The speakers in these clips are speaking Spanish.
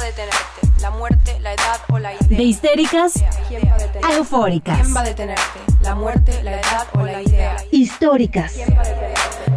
va a detenerte? ¿La muerte, la edad o la idea? De histéricas ¿Quién va a a eufóricas. ¿Quién va a detenerte? ¿La muerte, la edad o la idea? Históricas.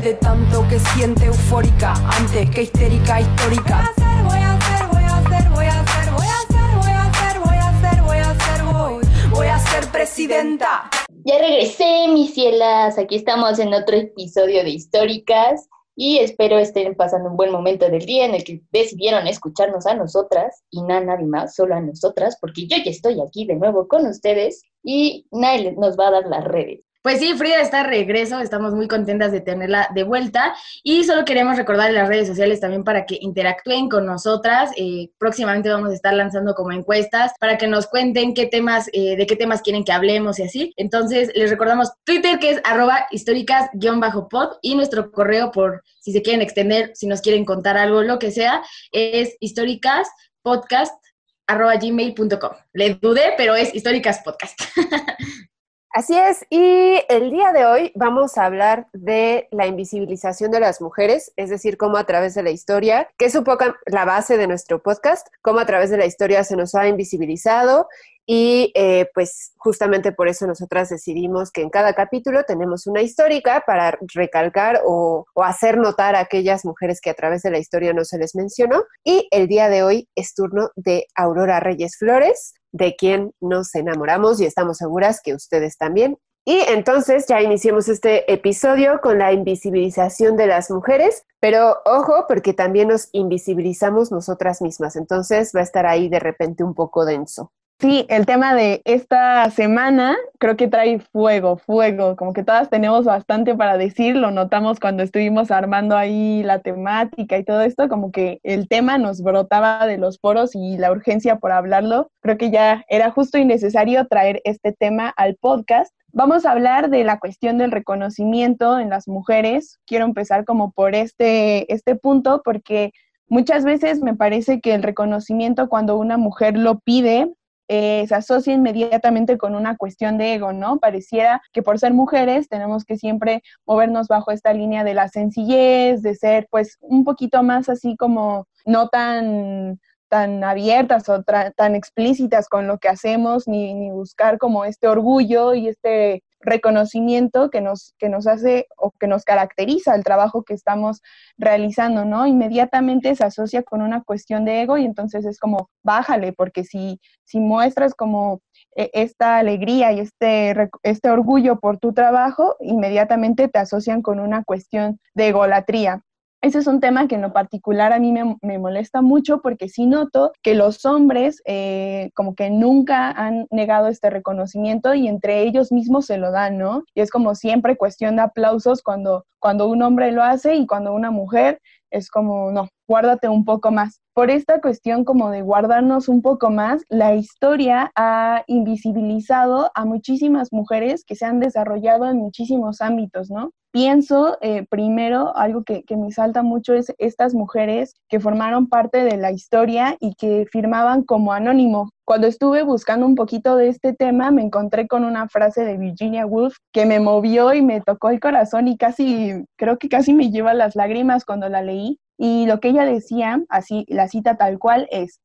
De tanto que siente eufórica antes que histérica histórica. Voy a hacer, voy a hacer, voy a hacer, voy a hacer, voy a hacer, voy a hacer, voy a hacer, voy, voy a ser presidenta. Ya regresé, mis cielas. Aquí estamos en otro episodio de Históricas y espero estén pasando un buen momento del día en el que decidieron escucharnos a nosotras y nada, nadie más, solo a nosotras, porque yo ya estoy aquí de nuevo con ustedes y Nail nos va a dar las redes. Pues sí, Frida está de regreso, estamos muy contentas de tenerla de vuelta y solo queremos recordar en las redes sociales también para que interactúen con nosotras. Eh, próximamente vamos a estar lanzando como encuestas para que nos cuenten qué temas, eh, de qué temas quieren que hablemos y así. Entonces les recordamos Twitter que es arroba históricas-pod y nuestro correo por si se quieren extender, si nos quieren contar algo, lo que sea, es históricaspodcast arroba gmail.com. Le dudé, pero es históricas podcast. Así es, y el día de hoy vamos a hablar de la invisibilización de las mujeres, es decir, cómo a través de la historia, que es un poco la base de nuestro podcast, cómo a través de la historia se nos ha invisibilizado y eh, pues justamente por eso nosotras decidimos que en cada capítulo tenemos una histórica para recalcar o, o, hacer notar a aquellas mujeres que a través de la historia no se les mencionó. Y el día de hoy es turno de Aurora Reyes Flores, de quien nos enamoramos y estamos seguras que ustedes también. Y entonces ya iniciamos este episodio con la invisibilización de las mujeres, pero ojo porque también nos invisibilizamos nosotras mismas, entonces va a estar ahí de repente un poco denso. Sí, el tema de esta semana creo que trae fuego, fuego, como que todas tenemos bastante para decir, lo notamos cuando estuvimos armando ahí la temática y todo esto, como que el tema nos brotaba de los poros y la urgencia por hablarlo, creo que ya era justo y necesario traer este tema al podcast. Vamos a hablar de la cuestión del reconocimiento en las mujeres. Quiero empezar como por este, este punto porque muchas veces me parece que el reconocimiento cuando una mujer lo pide eh, se asocia inmediatamente con una cuestión de ego, ¿no? Pareciera que por ser mujeres tenemos que siempre movernos bajo esta línea de la sencillez, de ser pues un poquito más así como no tan tan abiertas o tan explícitas con lo que hacemos, ni, ni buscar como este orgullo y este reconocimiento que nos, que nos hace o que nos caracteriza el trabajo que estamos realizando, ¿no? Inmediatamente se asocia con una cuestión de ego y entonces es como, bájale, porque si, si muestras como eh, esta alegría y este, este orgullo por tu trabajo, inmediatamente te asocian con una cuestión de egolatría. Ese es un tema que en lo particular a mí me, molesta mucho porque sí noto que los hombres eh, como que nunca han negado este reconocimiento y entre ellos mismos se lo dan, ¿no? Y es como siempre cuestión de aplausos cuando, cuando un hombre lo hace y cuando una mujer es como, no, guárdate un poco más. Por esta cuestión como de guardarnos un poco más, la historia ha invisibilizado a muchísimas mujeres que se han desarrollado en muchísimos ámbitos, ¿no? Pienso eh, primero, algo que, que me salta mucho es estas mujeres que formaron parte de la historia y que firmaban como anónimo. Cuando estuve buscando un poquito de este tema, me encontré con una frase de Virginia Woolf que me movió y me tocó el corazón y casi, creo que casi me lleva las lágrimas cuando la leí. Y lo que ella decía, así la cita tal cual es,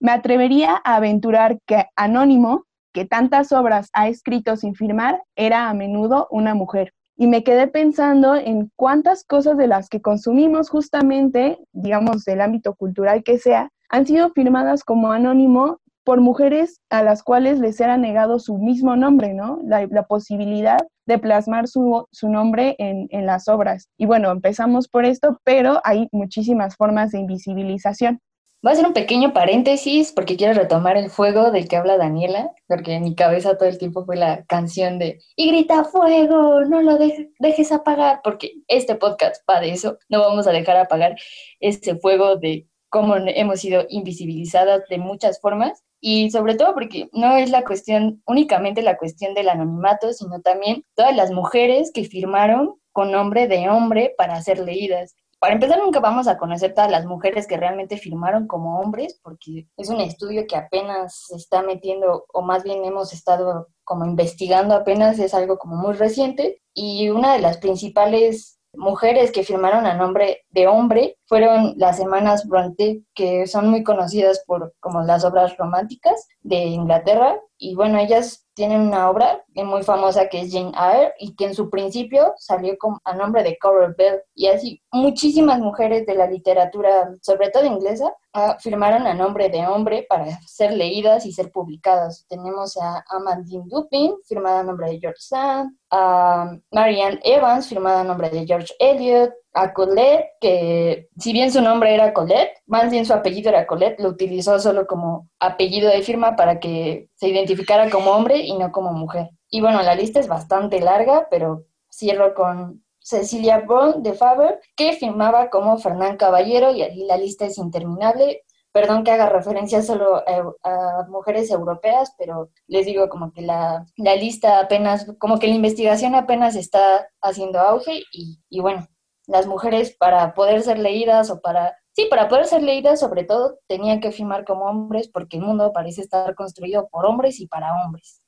me atrevería a aventurar que Anónimo, que tantas obras ha escrito sin firmar, era a menudo una mujer. Y me quedé pensando en cuántas cosas de las que consumimos justamente, digamos, del ámbito cultural que sea, han sido firmadas como anónimo por mujeres a las cuales les era negado su mismo nombre, ¿no? La, posibilidad de plasmar su, su nombre en, en, las obras. Y bueno, empezamos por esto, pero hay muchísimas formas de invisibilización. Voy a hacer un pequeño paréntesis porque quiero retomar el fuego del que habla Daniela, porque en mi cabeza todo el tiempo fue la canción de y grita fuego, no lo dejes apagar, porque este podcast va de eso, no vamos a dejar apagar este fuego de cómo hemos sido invisibilizadas de muchas formas y sobre todo porque no es la cuestión, únicamente la cuestión del anonimato, sino también todas las mujeres que firmaron con nombre de hombre para ser leídas. Para empezar, nunca vamos a conocer todas las mujeres que realmente firmaron como hombres, porque es un estudio que apenas se está metiendo, o más bien hemos estado como investigando apenas, es algo como muy reciente. Y una de las principales mujeres que firmaron a nombre de hombre fueron las hermanas Bronte, que son muy conocidas por como las obras románticas de Inglaterra. Y bueno, ellas tienen una obra muy famosa que es Jane Eyre y que en su principio salió a nombre de Coral Bell. Y así muchísimas mujeres de la literatura, sobre todo inglesa, ah, firmaron a nombre de hombre para ser leídas y ser publicadas. Tenemos a Amandine Dupin, firmada a nombre de George Sand, a Marianne Evans, firmada a nombre de George Eliot, a Colette, que si bien su nombre era Colette, más bien su apellido era Colette, lo utilizó solo como apellido de firma para que se identificara como hombre y no como mujer. Y bueno, la lista es bastante larga, pero cierro con Cecilia Brown de Faber, que firmaba como Fernán Caballero y ahí la lista es interminable. Perdón que haga referencia solo a, mujeres europeas, pero les digo como que la, la, lista apenas, como que la investigación apenas está haciendo auge y, y bueno, las mujeres para poder ser leídas o para, sí, para poder ser leídas sobre todo tenían que firmar como hombres porque el mundo parece estar construido por hombres y para hombres.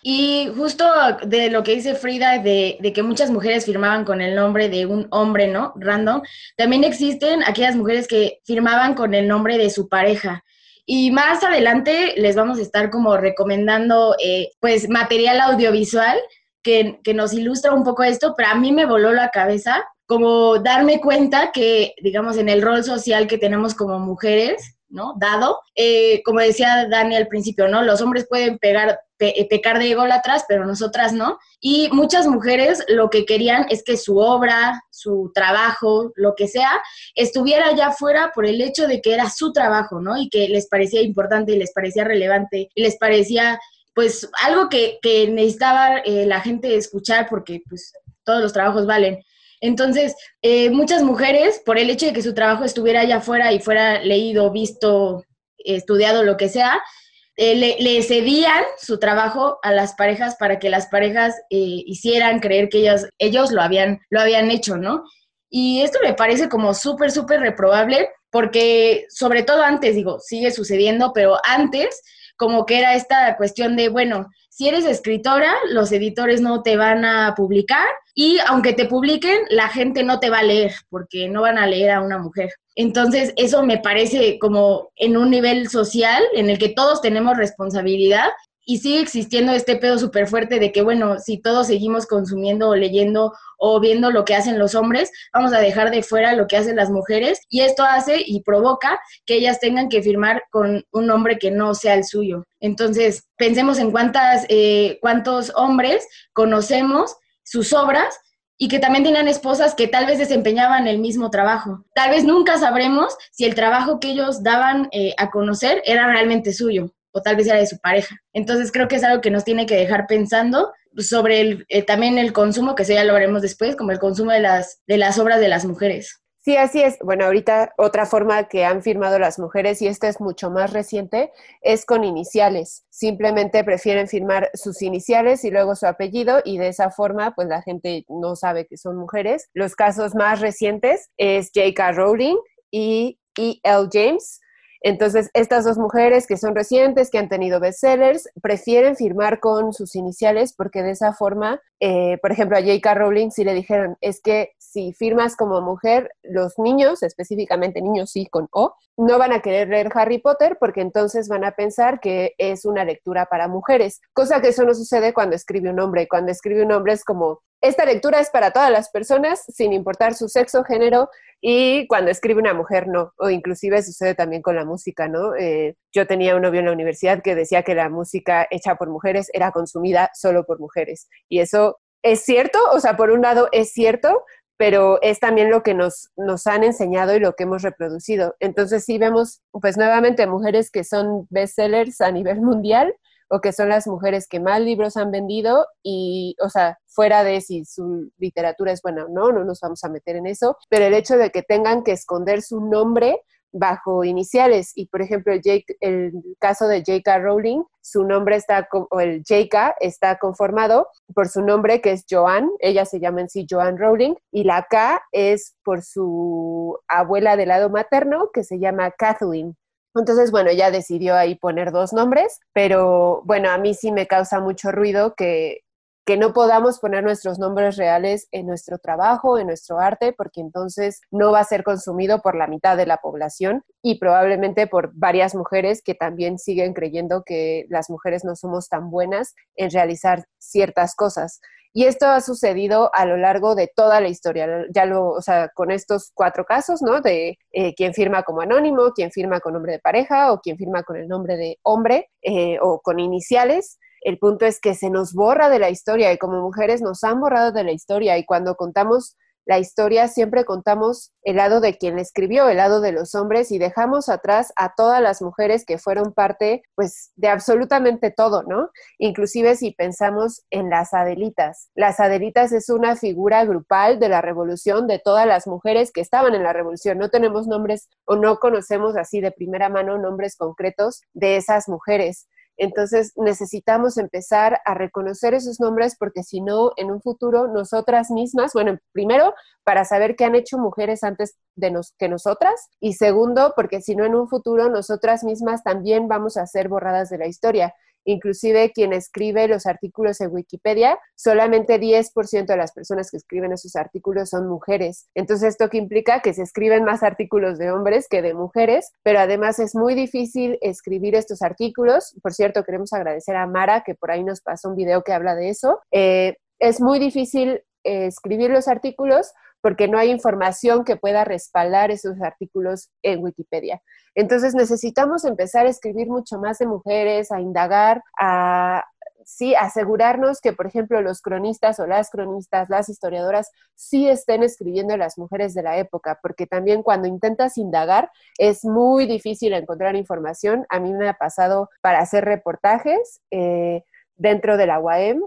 Y justo de lo que dice Frida, de, de, que muchas mujeres firmaban con el nombre de un hombre, ¿no? Random, también existen aquellas mujeres que firmaban con el nombre de su pareja. Y más adelante les vamos a estar como recomendando, eh, pues, material audiovisual que, que, nos ilustra un poco esto, pero a mí me voló la cabeza como darme cuenta que, digamos, en el rol social que tenemos como mujeres, ¿no? Dado, eh, como decía Dani al principio, ¿no? Los hombres pueden pegar, eh, pecar de atrás, pero nosotras no. Y muchas mujeres lo que querían es que su obra, su trabajo, lo que sea, estuviera allá afuera por el hecho de que era su trabajo, ¿no? Y que les parecía importante y les parecía relevante y les parecía, pues, algo que, que necesitaba eh, la gente escuchar porque, pues, todos los trabajos valen. Entonces, eh, muchas mujeres, por el hecho de que su trabajo estuviera allá afuera y fuera leído, visto, estudiado, lo que sea, eh, le, cedían su trabajo a las parejas para que las parejas eh, hicieran creer que ellos lo habían, lo habían hecho, ¿no? Y esto me parece como súper, súper reprobable porque sobre todo antes, digo, sigue sucediendo, pero antes como que era esta cuestión de, bueno, si eres escritora, los editores no te van a publicar y aunque te publiquen, la gente no te va a leer porque no van a leer a una mujer. Entonces, eso me parece como en un nivel social en el que todos tenemos responsabilidad y sigue existiendo este pedo súper fuerte de que, bueno, si todos seguimos consumiendo o leyendo o viendo lo que hacen los hombres, vamos a dejar de fuera lo que hacen las mujeres y esto hace y provoca que ellas tengan que firmar con un nombre que no sea el suyo. Entonces, pensemos en cuántas, eh, cuántos hombres conocemos sus obras y que también tenían esposas que tal vez desempeñaban el mismo trabajo. Tal vez nunca sabremos si el trabajo que ellos daban eh, a conocer era realmente suyo o tal vez era de su pareja. Entonces creo que es algo que nos tiene que dejar pensando sobre el, eh, también el consumo, que eso ya lo veremos después, como el consumo de las, de las obras de las mujeres. Sí, así es. Bueno, ahorita otra forma que han firmado las mujeres, y esta es mucho más reciente, es con iniciales. Simplemente prefieren firmar sus iniciales y luego su apellido y de esa forma pues la gente no sabe que son mujeres. Los casos más recientes es J.K. Rowling y E.L. James, entonces, estas dos mujeres que son recientes, que han tenido bestsellers, prefieren firmar con sus iniciales porque de esa forma, eh, por ejemplo, a J.K. Rowling sí le dijeron, es que si firmas como mujer, los niños, específicamente niños sí con O, no van a querer leer Harry Potter porque entonces van a pensar que es una lectura para mujeres, cosa que eso no sucede cuando escribe un hombre. Cuando escribe un hombre es como, esta lectura es para todas las personas, sin importar su sexo, género, y cuando escribe una mujer no, o inclusive sucede también con la música, ¿no? Eh, yo tenía un novio en la universidad que decía que la música hecha por mujeres era consumida solo por mujeres, y eso es cierto, o sea, por un lado es cierto, pero es también lo que nos, nos han enseñado y lo que hemos reproducido. Entonces sí vemos, pues nuevamente, mujeres que son bestsellers a nivel mundial, o que son las mujeres que más libros han vendido y, o sea, fuera de si su literatura es buena o no, no nos vamos a meter en eso, pero el hecho de que tengan que esconder su nombre bajo iniciales y por ejemplo el, el caso de J.K. Rowling, su nombre está, o el J.K. está conformado por su nombre que es Joan, ella se llama en sí Joan Rowling y la K es por su abuela del lado materno que se llama Kathleen. Entonces, bueno, ella decidió ahí poner dos nombres, pero bueno, a mí sí me causa mucho ruido que, que no podamos poner nuestros nombres reales en nuestro trabajo, en nuestro arte, porque entonces no va a ser consumido por la mitad de la población y probablemente por varias mujeres que también siguen creyendo que las mujeres no somos tan buenas en realizar ciertas cosas. Y esto ha sucedido a lo largo de toda la historia, ya lo, o con estos cuatro casos, ¿no? De eh, quien firma como anónimo, quien firma con nombre de pareja o quien firma con el nombre de hombre eh, o con iniciales. El punto es que se nos borra de la historia y como mujeres nos han borrado de la historia y cuando contamos la historia siempre contamos el lado de quien la escribió, el lado de los hombres y dejamos atrás a todas las mujeres que fueron parte pues de absolutamente todo, ¿no? Inclusive si pensamos en las Adelitas. Las Adelitas es una figura grupal de la revolución de todas las mujeres que estaban en la revolución. No tenemos nombres o no conocemos así de primera mano nombres concretos de esas mujeres. Entonces necesitamos empezar a reconocer esos nombres porque si no, en un futuro nosotras mismas, bueno, primero para saber qué han hecho mujeres antes de nos, que nosotras y segundo porque si no, en un futuro nosotras mismas también vamos a ser borradas de la historia. Inclusive quien escribe los artículos en Wikipedia, solamente 10% de las personas que escriben esos artículos son mujeres. Entonces, esto que implica que se escriben más artículos de hombres que de mujeres, pero además es muy difícil escribir estos artículos. Por cierto, queremos agradecer a Mara, que por ahí nos pasó un video que habla de eso. Eh, es muy difícil eh, escribir los artículos porque no hay información que pueda respaldar esos artículos en Wikipedia. Entonces necesitamos empezar a escribir mucho más de mujeres, a indagar, a sí, asegurarnos que, por ejemplo, los cronistas o las cronistas, las historiadoras, sí estén escribiendo las mujeres de la época, porque también cuando intentas indagar es muy difícil encontrar información. A mí me ha pasado para hacer reportajes eh, dentro de la UAM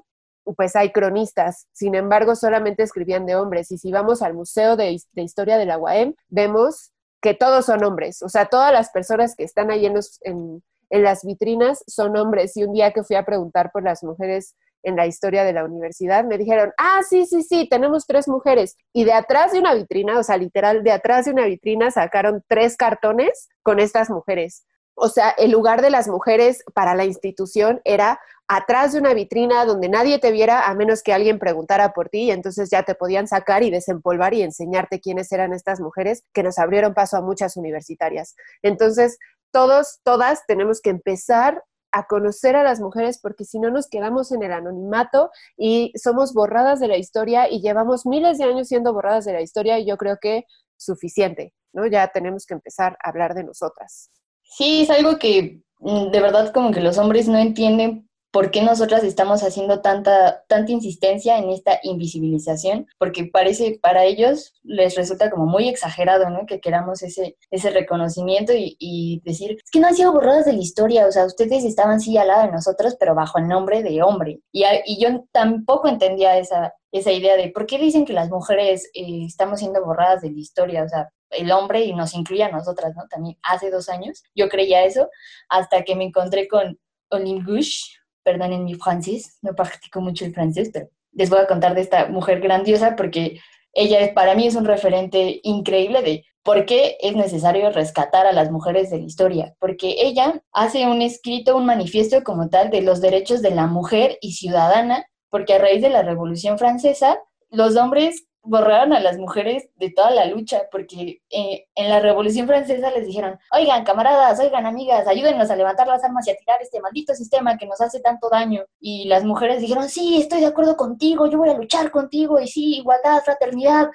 pues hay cronistas, sin embargo solamente escribían de hombres y si vamos al Museo de, Historia de la UAM vemos que todos son hombres, o sea, todas las personas que están ahí en, en, las vitrinas son hombres y un día que fui a preguntar por las mujeres en la historia de la universidad, me dijeron, ah, sí, sí, sí, tenemos tres mujeres. Y de atrás de una vitrina, o sea, literal, de atrás de una vitrina sacaron tres cartones con estas mujeres. O sea, el lugar de las mujeres para la institución era atrás de una vitrina donde nadie te viera a menos que alguien preguntara por ti y entonces ya te podían sacar y desempolvar y enseñarte quiénes eran estas mujeres que nos abrieron paso a muchas universitarias. Entonces, todos, todas tenemos que empezar a conocer a las mujeres porque si no nos quedamos en el anonimato y somos borradas de la historia y llevamos miles de años siendo borradas de la historia y yo creo que suficiente, ¿no? Ya tenemos que empezar a hablar de nosotras. Sí, es algo que mm, de verdad como que los hombres no entienden por qué nosotras estamos haciendo tanta, tanta insistencia en esta invisibilización, porque parece para ellos les resulta como muy exagerado, ¿no? Que queramos ese, ese reconocimiento y, decir, es que no han sido borradas de la historia, o sea, ustedes estaban sí al lado de nosotros, pero bajo el nombre de hombre. Y, y yo tampoco entendía esa, esa idea de por qué dicen que las mujeres eh, estamos siendo borradas de la historia, o sea, el hombre y nos incluye a nosotras, ¿no? También hace dos años yo creía eso, hasta que me encontré con Olingush, perdonen mi francés, no practico mucho el francés, pero les voy a contar de esta mujer grandiosa porque ella para mí es un referente increíble de por qué es necesario rescatar a las mujeres de la historia, porque ella hace un escrito, un manifiesto como tal de los derechos de la mujer y ciudadana, porque a raíz de la Revolución Francesa, los hombres borraron a las mujeres de toda la lucha, porque eh, en la Revolución Francesa les dijeron, oigan, camaradas, oigan, amigas, ayúdennos a levantar las armas y a tirar este maldito sistema que nos hace tanto daño. Y las mujeres dijeron, sí, estoy de acuerdo contigo, yo voy a luchar contigo, y sí, igualdad, fraternidad,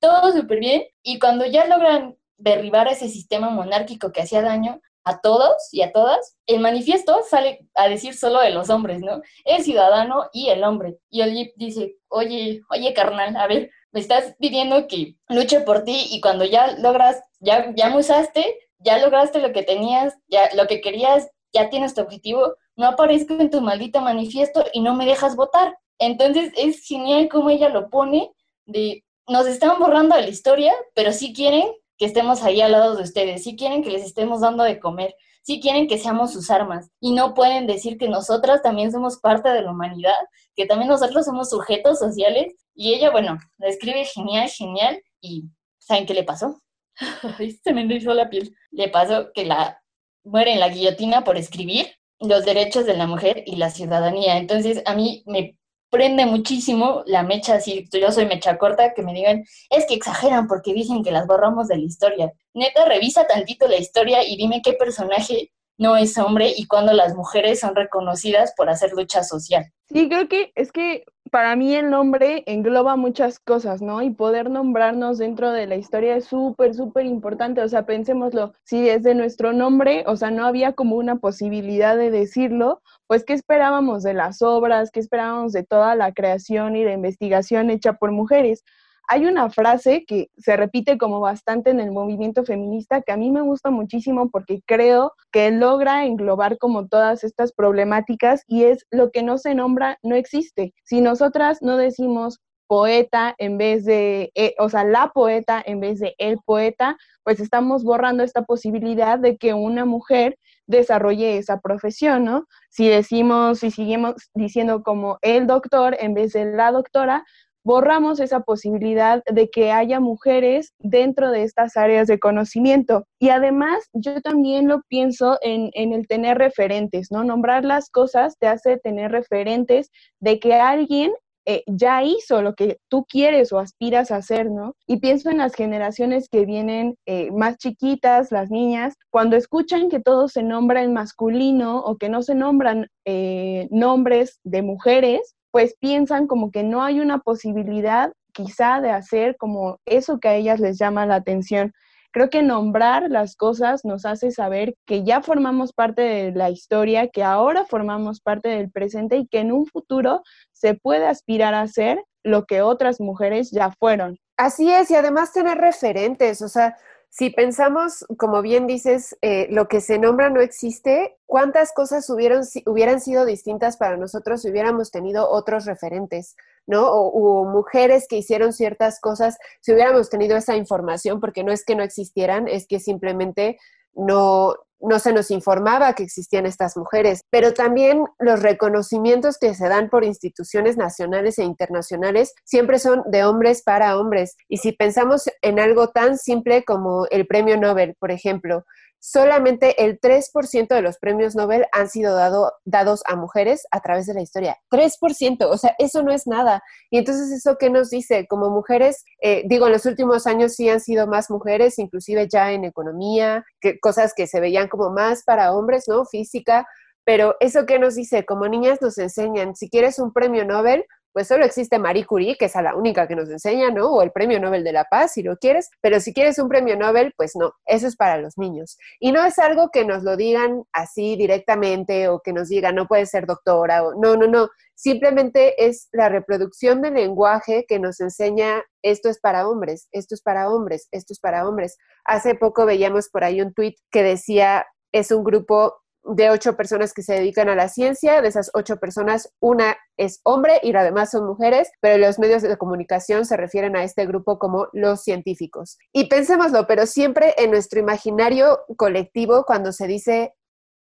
todo súper bien. Y cuando ya logran derribar ese sistema monárquico que hacía daño, a todos y a todas, el manifiesto sale a decir solo de los hombres, ¿no? El ciudadano y el hombre. Y el dice, oye, oye, carnal, a ver, me estás pidiendo que luche por ti y cuando ya logras, ya, ya me usaste, ya lograste lo que tenías, ya lo que querías, ya tienes tu objetivo, no aparezco en tu maldito manifiesto y no me dejas votar. Entonces es genial cómo ella lo pone de nos están borrando de la historia, pero sí quieren que estemos ahí al lado de ustedes, sí quieren que les estemos dando de comer, sí quieren que seamos sus armas y no pueden decir que nosotras también somos parte de la humanidad, que también nosotros somos sujetos sociales y ella, bueno, la escribe genial, genial. Y ¿saben qué le pasó? Se me hizo la piel. Le pasó que la muere en la guillotina por escribir los derechos de la mujer y la ciudadanía. Entonces, a mí me prende muchísimo la mecha, si yo soy mecha corta, que me digan, es que exageran porque dicen que las borramos de la historia. Neta, revisa tantito la historia y dime qué personaje no es hombre y cuando las mujeres son reconocidas por hacer lucha social. Sí, creo que es que para mí el nombre engloba muchas cosas, ¿no? Y poder nombrarnos dentro de la historia es súper, súper importante. O sea, pensémoslo, si es de nuestro nombre, o sea, no había como una posibilidad de decirlo, pues, ¿qué esperábamos de las obras? ¿Qué esperábamos de toda la creación y de investigación hecha por mujeres? Hay una frase que se repite como bastante en el movimiento feminista que a mí me gusta muchísimo porque creo que logra englobar como todas estas problemáticas y es lo que no se nombra no existe. Si nosotras no decimos poeta en vez de, eh, o sea, la poeta en vez de el poeta, pues estamos borrando esta posibilidad de que una mujer desarrolle esa profesión, ¿no? Si decimos, si seguimos diciendo como el doctor en vez de la doctora, borramos esa posibilidad de que haya mujeres dentro de estas áreas de conocimiento. Y además, yo también lo pienso en, el tener referentes, ¿no? Nombrar las cosas te hace tener referentes de que alguien eh, ya hizo lo que tú quieres o aspiras a hacer, ¿no? Y pienso en las generaciones que vienen eh, más chiquitas, las niñas, cuando escuchan que todo se nombra en masculino o que no se nombran eh, nombres de mujeres, pues piensan como que no hay una posibilidad quizá de hacer como eso que a ellas les llama la atención. Creo que nombrar las cosas nos hace saber que ya formamos parte de la historia, que ahora formamos parte del presente y que en un futuro se puede aspirar a ser lo que otras mujeres ya fueron. Así es, y además tener referentes, o sea, si pensamos, como bien dices, eh, lo que se nombra no existe, ¿cuántas cosas hubieran, hubieran sido distintas para nosotros si hubiéramos tenido otros referentes, ¿no? O, mujeres que hicieron ciertas cosas, si hubiéramos tenido esa información, porque no es que no existieran, es que simplemente no, no se nos informaba que existían estas mujeres, pero también los reconocimientos que se dan por instituciones nacionales e internacionales siempre son de hombres para hombres. Y si pensamos en algo tan simple como el premio Nobel, por ejemplo, solamente el 3% de los premios Nobel han sido dado, dados a mujeres a través de la historia. 3%, o sea, eso no es nada. Y entonces, ¿eso qué nos dice? Como mujeres, eh, digo, en los últimos años sí han sido más mujeres, inclusive ya en economía, que, cosas que se veían como más para hombres, ¿no? Física. Pero eso qué nos dice, como niñas nos enseñan, si quieres un premio Nobel, pues solo existe Marie Curie, que es la única que nos enseña, ¿no? O el Premio Nobel de la Paz, si lo quieres, pero si quieres un premio Nobel, pues no, eso es para los niños. Y no es algo que nos lo digan así directamente o que nos digan, no puedes ser doctora, o no, no, no, simplemente es la reproducción del lenguaje que nos enseña esto es para hombres, esto es para hombres, esto es para hombres. Hace poco veíamos por ahí un tweet que decía, es un grupo de ocho personas que se dedican a la ciencia. De esas ocho personas, una es hombre y las demás son mujeres, pero los medios de comunicación se refieren a este grupo como los científicos. Y pensémoslo, pero siempre en nuestro imaginario colectivo, cuando se dice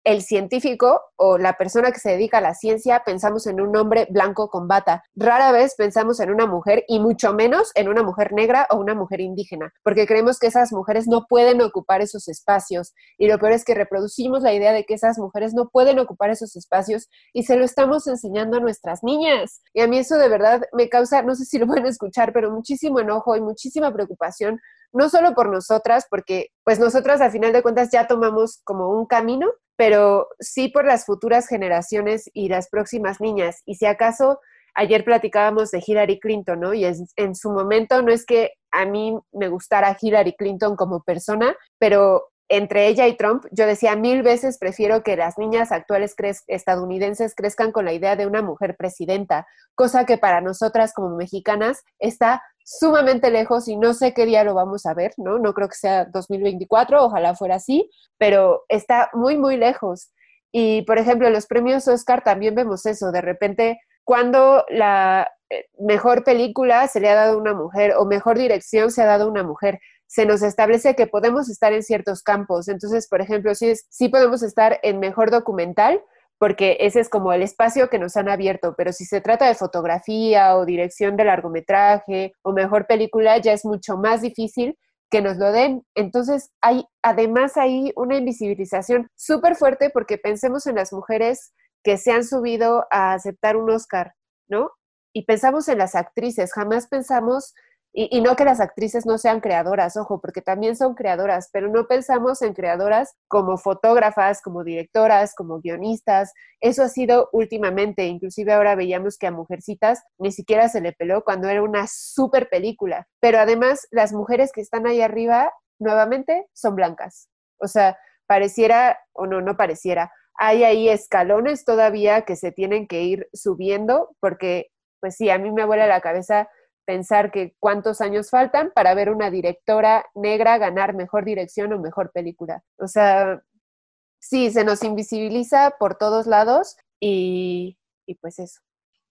el científico o la persona que se dedica a la ciencia, pensamos en un hombre blanco con bata. Rara vez pensamos en una mujer y mucho menos en una mujer negra o una mujer indígena, porque creemos que esas mujeres no pueden ocupar esos espacios. Y lo peor es que reproducimos la idea de que esas mujeres no pueden ocupar esos espacios y se lo estamos enseñando a nuestras niñas. Y a mí eso de verdad me causa, no sé si lo pueden escuchar, pero muchísimo enojo y muchísima preocupación no solo por nosotras, porque pues nosotras al final de cuentas ya tomamos como un camino, pero sí por las futuras generaciones y las próximas niñas. Y si acaso ayer platicábamos de Hillary Clinton, ¿no? Y en su momento no es que a mí me gustara Hillary Clinton como persona, pero entre ella y Trump, yo decía mil veces prefiero que las niñas actuales estadounidenses crezcan con la idea de una mujer presidenta, cosa que para nosotras como mexicanas está sumamente lejos y no sé qué día lo vamos a ver, ¿no? No creo que sea 2024, ojalá fuera así, pero está muy, muy lejos. Y, por ejemplo, los premios Oscar también vemos eso, de repente, cuando la eh, mejor película se le ha dado a una mujer o mejor dirección se ha dado a una mujer, se nos establece que podemos estar en ciertos campos. Entonces, por ejemplo, sí, sí podemos estar en mejor documental, porque ese es como el espacio que nos han abierto, pero si se trata de fotografía o dirección de largometraje o mejor película, ya es mucho más difícil que nos lo den. Entonces, hay además ahí una invisibilización súper fuerte porque pensemos en las mujeres que se han subido a aceptar un Oscar, ¿no? y pensamos en las actrices, jamás pensamos y, no que las actrices no sean creadoras, ojo, porque también son creadoras, pero no pensamos en creadoras como fotógrafas, como directoras, como guionistas. Eso ha sido últimamente, inclusive ahora veíamos que a Mujercitas ni siquiera se le peló cuando era una super película. Pero además, las mujeres que están ahí arriba, nuevamente, son blancas. O sea, pareciera, o no, no pareciera, hay ahí escalones todavía que se tienen que ir subiendo, porque, pues sí, a mí me vuela la cabeza pensar que cuántos años faltan para ver una directora negra ganar mejor dirección o mejor película. O sea, sí, se nos invisibiliza por todos lados y, y pues eso.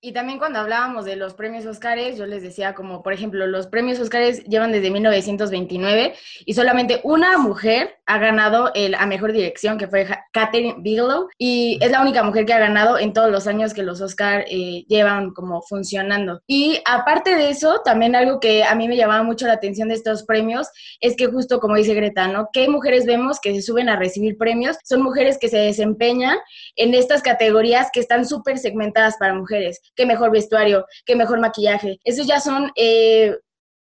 Y también cuando hablábamos de los premios Óscares, yo les decía como, por ejemplo, los premios Óscares llevan desde 1929 y solamente una mujer ha ganado el, a Mejor Dirección, que fue Catherine Bigelow, y es la única mujer que ha ganado en todos los años que los Óscar eh, llevan como funcionando. Y aparte de eso, también algo que a mí me llamaba mucho la atención de estos premios es que justo como dice Greta, ¿no? ¿Qué mujeres vemos que se suben a recibir premios? Son mujeres que se desempeñan en estas categorías que están súper segmentadas para mujeres qué mejor vestuario, qué mejor maquillaje. Esos ya son, eh,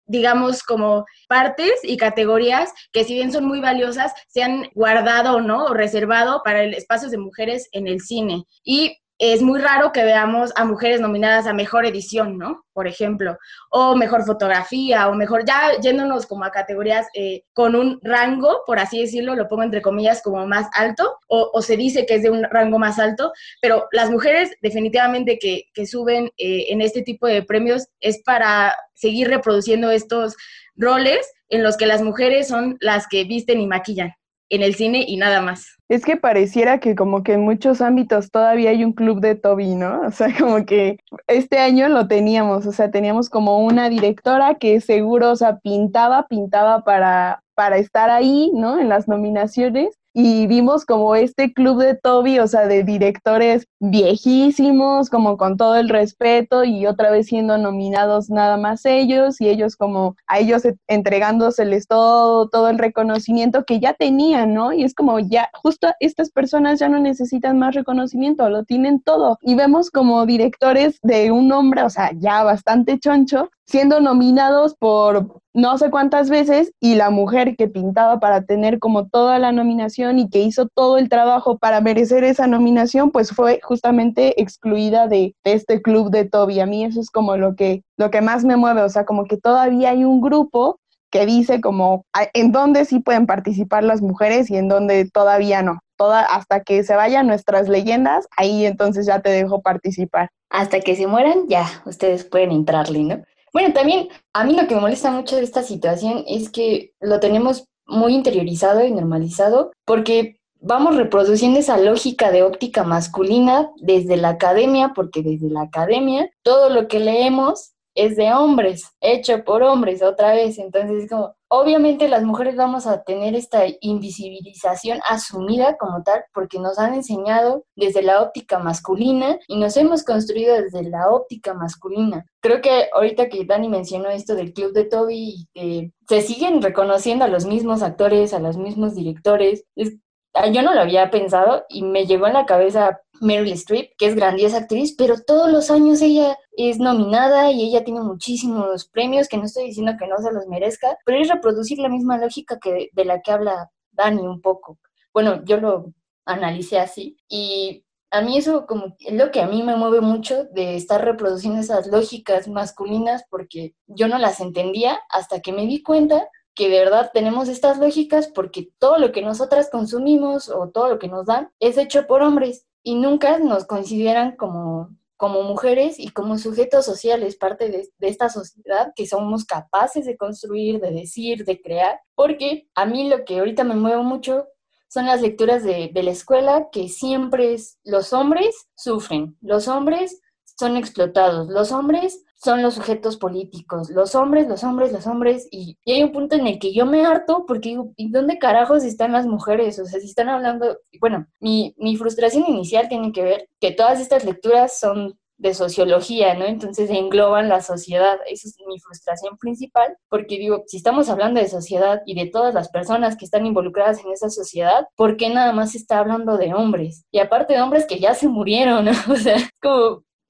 digamos, como partes y categorías que si bien son muy valiosas, se han guardado, ¿no? O reservado para el espacio de mujeres en el cine. Y es muy raro que veamos a mujeres nominadas a mejor edición, ¿no? Por ejemplo, o mejor fotografía, o mejor, ya yéndonos como a categorías eh, con un rango, por así decirlo, lo pongo entre comillas, como más alto, o, se dice que es de un rango más alto, pero las mujeres definitivamente que, suben eh, en este tipo de premios es para seguir reproduciendo estos roles en los que las mujeres son las que visten y maquillan en el cine y nada más. Es que pareciera que como que en muchos ámbitos todavía hay un club de Toby, ¿no? O sea, como que este año lo teníamos, o sea, teníamos como una directora que seguro, o sea, pintaba, pintaba para, para estar ahí, ¿no? En las nominaciones y vimos como este club de Toby, o sea, de directores viejísimos, como con todo el respeto y otra vez siendo nominados nada más ellos y ellos como a ellos entregándoseles todo, todo el reconocimiento que ya tenían, ¿no? Y es como ya, justo estas personas ya no necesitan más reconocimiento, lo tienen todo. Y vemos como directores de un nombre, o sea, ya bastante choncho, siendo nominados por no sé cuántas veces y la mujer que pintaba para tener como toda la nominación y que hizo todo el trabajo para merecer esa nominación, pues fue justamente excluida de, este club de Toby. A mí eso es como lo que, lo que más me mueve, o sea, como que todavía hay un grupo que dice como en dónde sí pueden participar las mujeres y en dónde todavía no. Hasta que se vayan nuestras leyendas, ahí entonces ya te dejo participar. Hasta que se mueran, ya, ustedes pueden entrarle, ¿no? Bueno, también a mí lo que me molesta mucho de esta situación es que lo tenemos muy interiorizado y normalizado porque vamos reproduciendo esa lógica de óptica masculina desde la academia, porque desde la academia todo lo que leemos es de hombres, hecho por hombres otra vez. Entonces, como, obviamente las mujeres vamos a tener esta invisibilización asumida como tal, porque nos han enseñado desde la óptica masculina y nos hemos construido desde la óptica masculina. Creo que ahorita que Dani mencionó esto del club de Toby que se siguen reconociendo a los mismos actores, a los mismos directores, es Ah, yo no lo había pensado y me llegó en la cabeza Meryl Streep, que es grandiosa actriz, pero todos los años ella es nominada y ella tiene muchísimos premios, que no estoy diciendo que no se los merezca, pero es reproducir la misma lógica que de la que habla Dani un poco. Bueno, yo lo analicé así y a mí eso como es lo que a mí me mueve mucho de estar reproduciendo esas lógicas masculinas porque yo no las entendía hasta que me di cuenta que de verdad tenemos estas lógicas porque todo lo que nosotras consumimos o todo lo que nos dan es hecho por hombres y nunca nos consideran como, como mujeres y como sujetos sociales, parte de, esta sociedad que somos capaces de construir, de decir, de crear, porque a mí lo que ahorita me mueve mucho son las lecturas de, de la escuela que siempre es los hombres sufren, los hombres son explotados, los hombres son los sujetos políticos, los hombres, los hombres, los hombres, y, hay un punto en el que yo me harto porque digo, ¿y dónde carajos están las mujeres? O sea, si están hablando, bueno, mi, mi frustración inicial tiene que ver que todas estas lecturas son de sociología, ¿no? Entonces engloban la sociedad. Esa es mi frustración principal, porque digo, si estamos hablando de sociedad y de todas las personas que están involucradas en esa sociedad, ¿por qué nada más se está hablando de hombres? Y aparte de hombres que ya se murieron, ¿no? O sea, es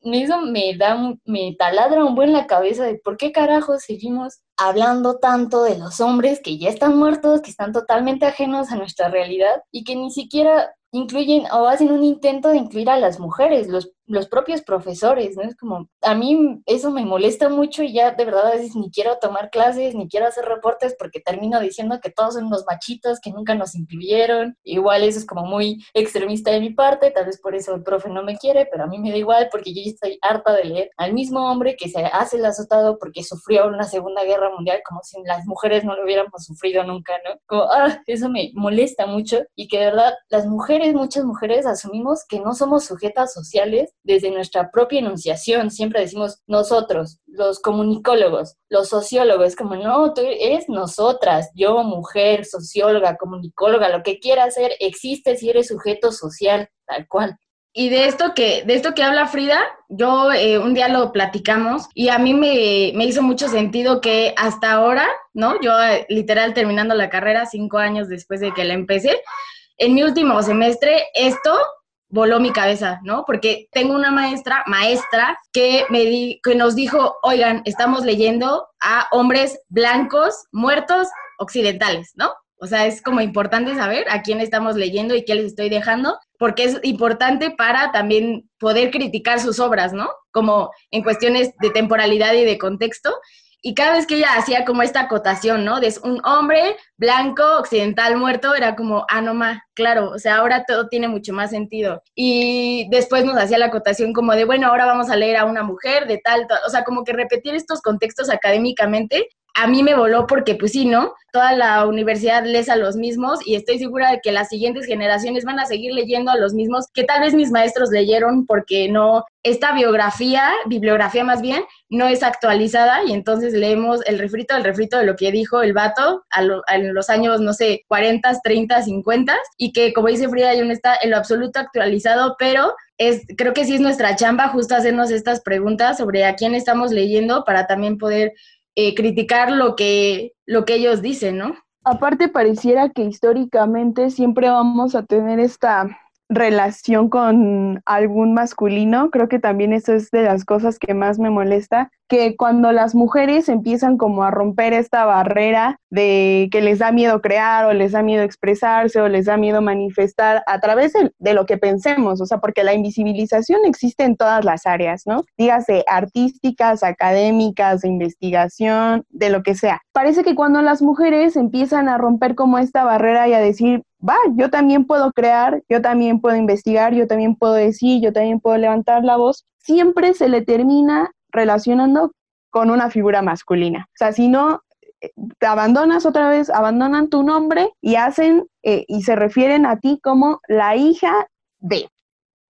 como, eso me da, me taladra un buen la cabeza de por qué carajo seguimos hablando tanto de los hombres que ya están muertos, que están totalmente ajenos a nuestra realidad y que ni siquiera incluyen o hacen un intento de incluir a las mujeres, los los propios profesores, ¿no? Es como, a mí eso me molesta mucho y ya de verdad a veces ni quiero tomar clases, ni quiero hacer reportes porque termino diciendo que todos son unos machitos que nunca nos incluyeron. Igual eso es como muy extremista de mi parte, tal vez por eso el profe no me quiere, pero a mí me da igual porque yo ya estoy harta de leer al mismo hombre que se hace el azotado porque sufrió una segunda guerra mundial como si las mujeres no lo hubiéramos sufrido nunca, ¿no? Como, ah, eso me molesta mucho y que de verdad las mujeres, muchas mujeres asumimos que no somos sujetas sociales desde nuestra propia enunciación. Siempre decimos nosotros, los comunicólogos, los sociólogos, como no, tú eres nosotras, yo mujer, socióloga, comunicóloga, lo que quieras ser, existe si eres sujeto social, tal cual. Y de esto que, de esto que habla Frida, yo eh, un día lo platicamos y a mí me, me, hizo mucho sentido que hasta ahora, ¿no? Yo eh, literal terminando la carrera cinco años después de que la empecé, en mi último semestre esto voló mi cabeza, ¿no? Porque tengo una maestra, maestra, que, me di, que nos dijo, oigan, estamos leyendo a hombres blancos, muertos, occidentales, ¿no? O sea, es como importante saber a quién estamos leyendo y qué les estoy dejando, porque es importante para también poder criticar sus obras, ¿no? Como en cuestiones de temporalidad y de contexto. Y cada vez que ella hacía como esta acotación, ¿no? De un hombre blanco, occidental, muerto, era como, ah, no más, claro, o sea, ahora todo tiene mucho más sentido. Y después nos hacía la acotación como de, bueno, ahora vamos a leer a una mujer de tal, tal, o sea, como que repetir estos contextos académicamente a mí me voló porque, pues sí, ¿no? Toda la universidad lees a los mismos y estoy segura de que las siguientes generaciones van a seguir leyendo a los mismos que tal vez mis maestros leyeron porque no, esta biografía, bibliografía más bien, no es actualizada y entonces leemos el refrito del refrito de lo que dijo el vato a en los años, no sé, 40, 30, 50 y que, como dice Frida, ya no está en lo absoluto actualizado, pero es, creo que sí es nuestra chamba justo hacernos estas preguntas sobre a quién estamos leyendo para también poder eh, criticar lo que, lo que ellos dicen, ¿no? Aparte, pareciera que históricamente siempre vamos a tener esta relación con algún masculino, creo que también eso es de las cosas que más me molesta, que cuando las mujeres empiezan como a romper esta barrera de que les da miedo crear o les da miedo expresarse o les da miedo manifestar a través de, lo que pensemos, o sea, porque la invisibilización existe en todas las áreas, ¿no? Dígase artísticas, académicas, de investigación, de lo que sea. Parece que cuando las mujeres empiezan a romper como esta barrera y a decir, va, yo también puedo crear, yo también puedo investigar, yo también puedo decir, yo también puedo levantar la voz, siempre se le termina relacionando con una figura masculina. O sea, si no, eh, te abandonas otra vez, abandonan tu nombre y hacen eh, y se refieren a ti como la hija de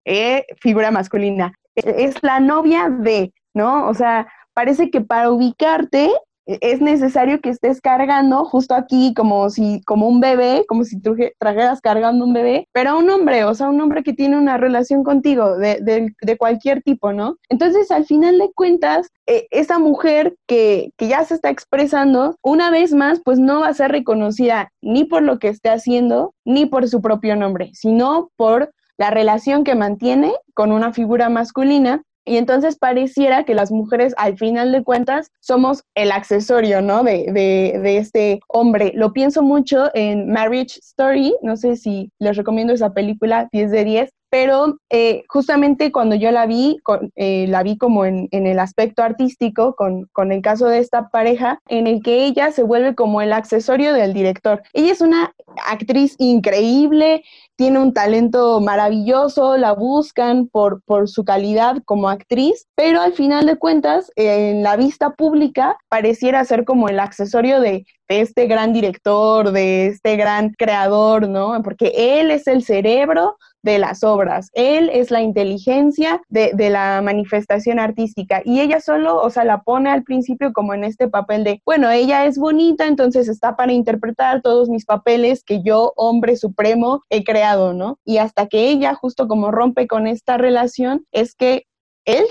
eh, figura masculina. E, es la novia de, ¿no? O sea, parece que para ubicarte es necesario que estés cargando justo aquí como si, como un bebé, como si trajeras cargando un bebé, pero a un hombre, o sea, un hombre que tiene una relación contigo de, de, cualquier tipo, ¿no? Entonces, al final de cuentas, e, esa mujer que, que ya se está expresando, una vez más, pues no va a ser reconocida ni por lo que esté haciendo, ni por su propio nombre, sino por la relación que mantiene con una figura masculina y entonces pareciera que las mujeres, al final de cuentas, somos el accesorio, ¿no? De, de, de, este hombre. Lo pienso mucho en Marriage Story, no sé si les recomiendo esa película, 10 de 10, pero eh, justamente cuando yo la vi, eh, la vi como en, el aspecto artístico, con, con, el caso de esta pareja, en el que ella se vuelve como el accesorio del director. Ella es una actriz increíble, tiene un talento maravilloso, la buscan por, por su calidad como actriz, pero al final de cuentas, en la vista pública, pareciera ser como el accesorio de, de este gran director, de este gran creador, ¿no? Porque él es el cerebro de las obras. Él es la inteligencia de, la manifestación artística y ella solo, o sea, la pone al principio como en este papel de, bueno, ella es bonita, entonces está para interpretar todos mis papeles que yo, hombre supremo, he creado, ¿no? Y hasta que ella, justo como rompe con esta relación, es que él,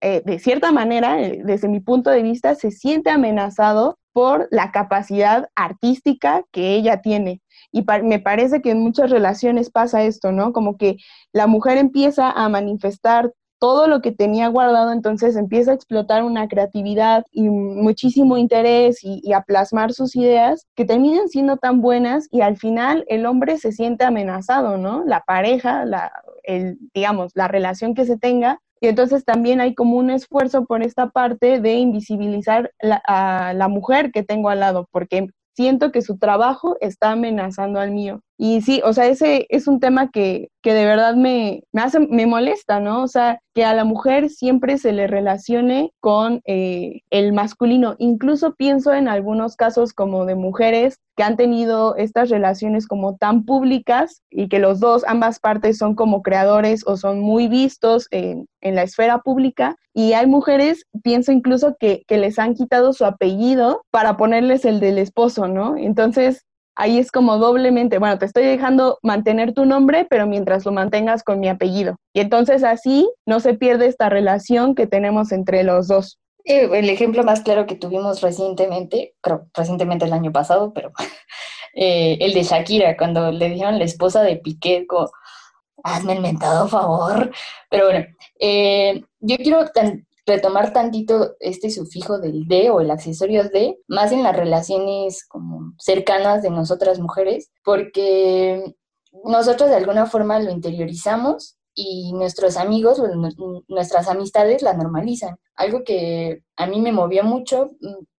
eh, de cierta manera, eh, desde mi punto de vista, se siente amenazado por la capacidad artística que ella tiene. Y me parece que en muchas relaciones pasa esto, ¿no? Como que la mujer empieza a manifestar todo lo que tenía guardado, entonces empieza a explotar una creatividad y muchísimo interés y, y, a plasmar sus ideas que terminan siendo tan buenas y al final el hombre se siente amenazado, ¿no? La pareja, la, digamos, la relación que se tenga. Y entonces también hay como un esfuerzo por esta parte de invisibilizar a la mujer que tengo al lado, porque siento que su trabajo está amenazando al mío. Y sí, o sea, ese es un tema que, que de verdad me, me, hace, me molesta, ¿no? O sea, que a la mujer siempre se le relacione con eh, el masculino. Incluso pienso en algunos casos como de mujeres que han tenido estas relaciones como tan públicas y que los dos, ambas partes son como creadores o son muy vistos en, en la esfera pública. Y hay mujeres, pienso incluso que, que les han quitado su apellido para ponerles el del esposo, ¿no? Entonces, ahí es como doblemente, bueno, te estoy dejando mantener tu nombre, pero mientras lo mantengas con mi apellido. Y entonces así no se pierde esta relación que tenemos entre los dos. el ejemplo más claro que tuvimos recientemente, creo recientemente el año pasado, pero eh, el de Shakira, cuando le dijeron la esposa de Piqué, como, hazme el mentado favor. Pero bueno, eh, yo quiero retomar tantito este sufijo del de o el accesorio de, más en las relaciones como cercanas de nosotras mujeres, porque nosotros de alguna forma lo interiorizamos y nuestros amigos, nuestras amistades la normalizan. Algo que a mí me movió mucho,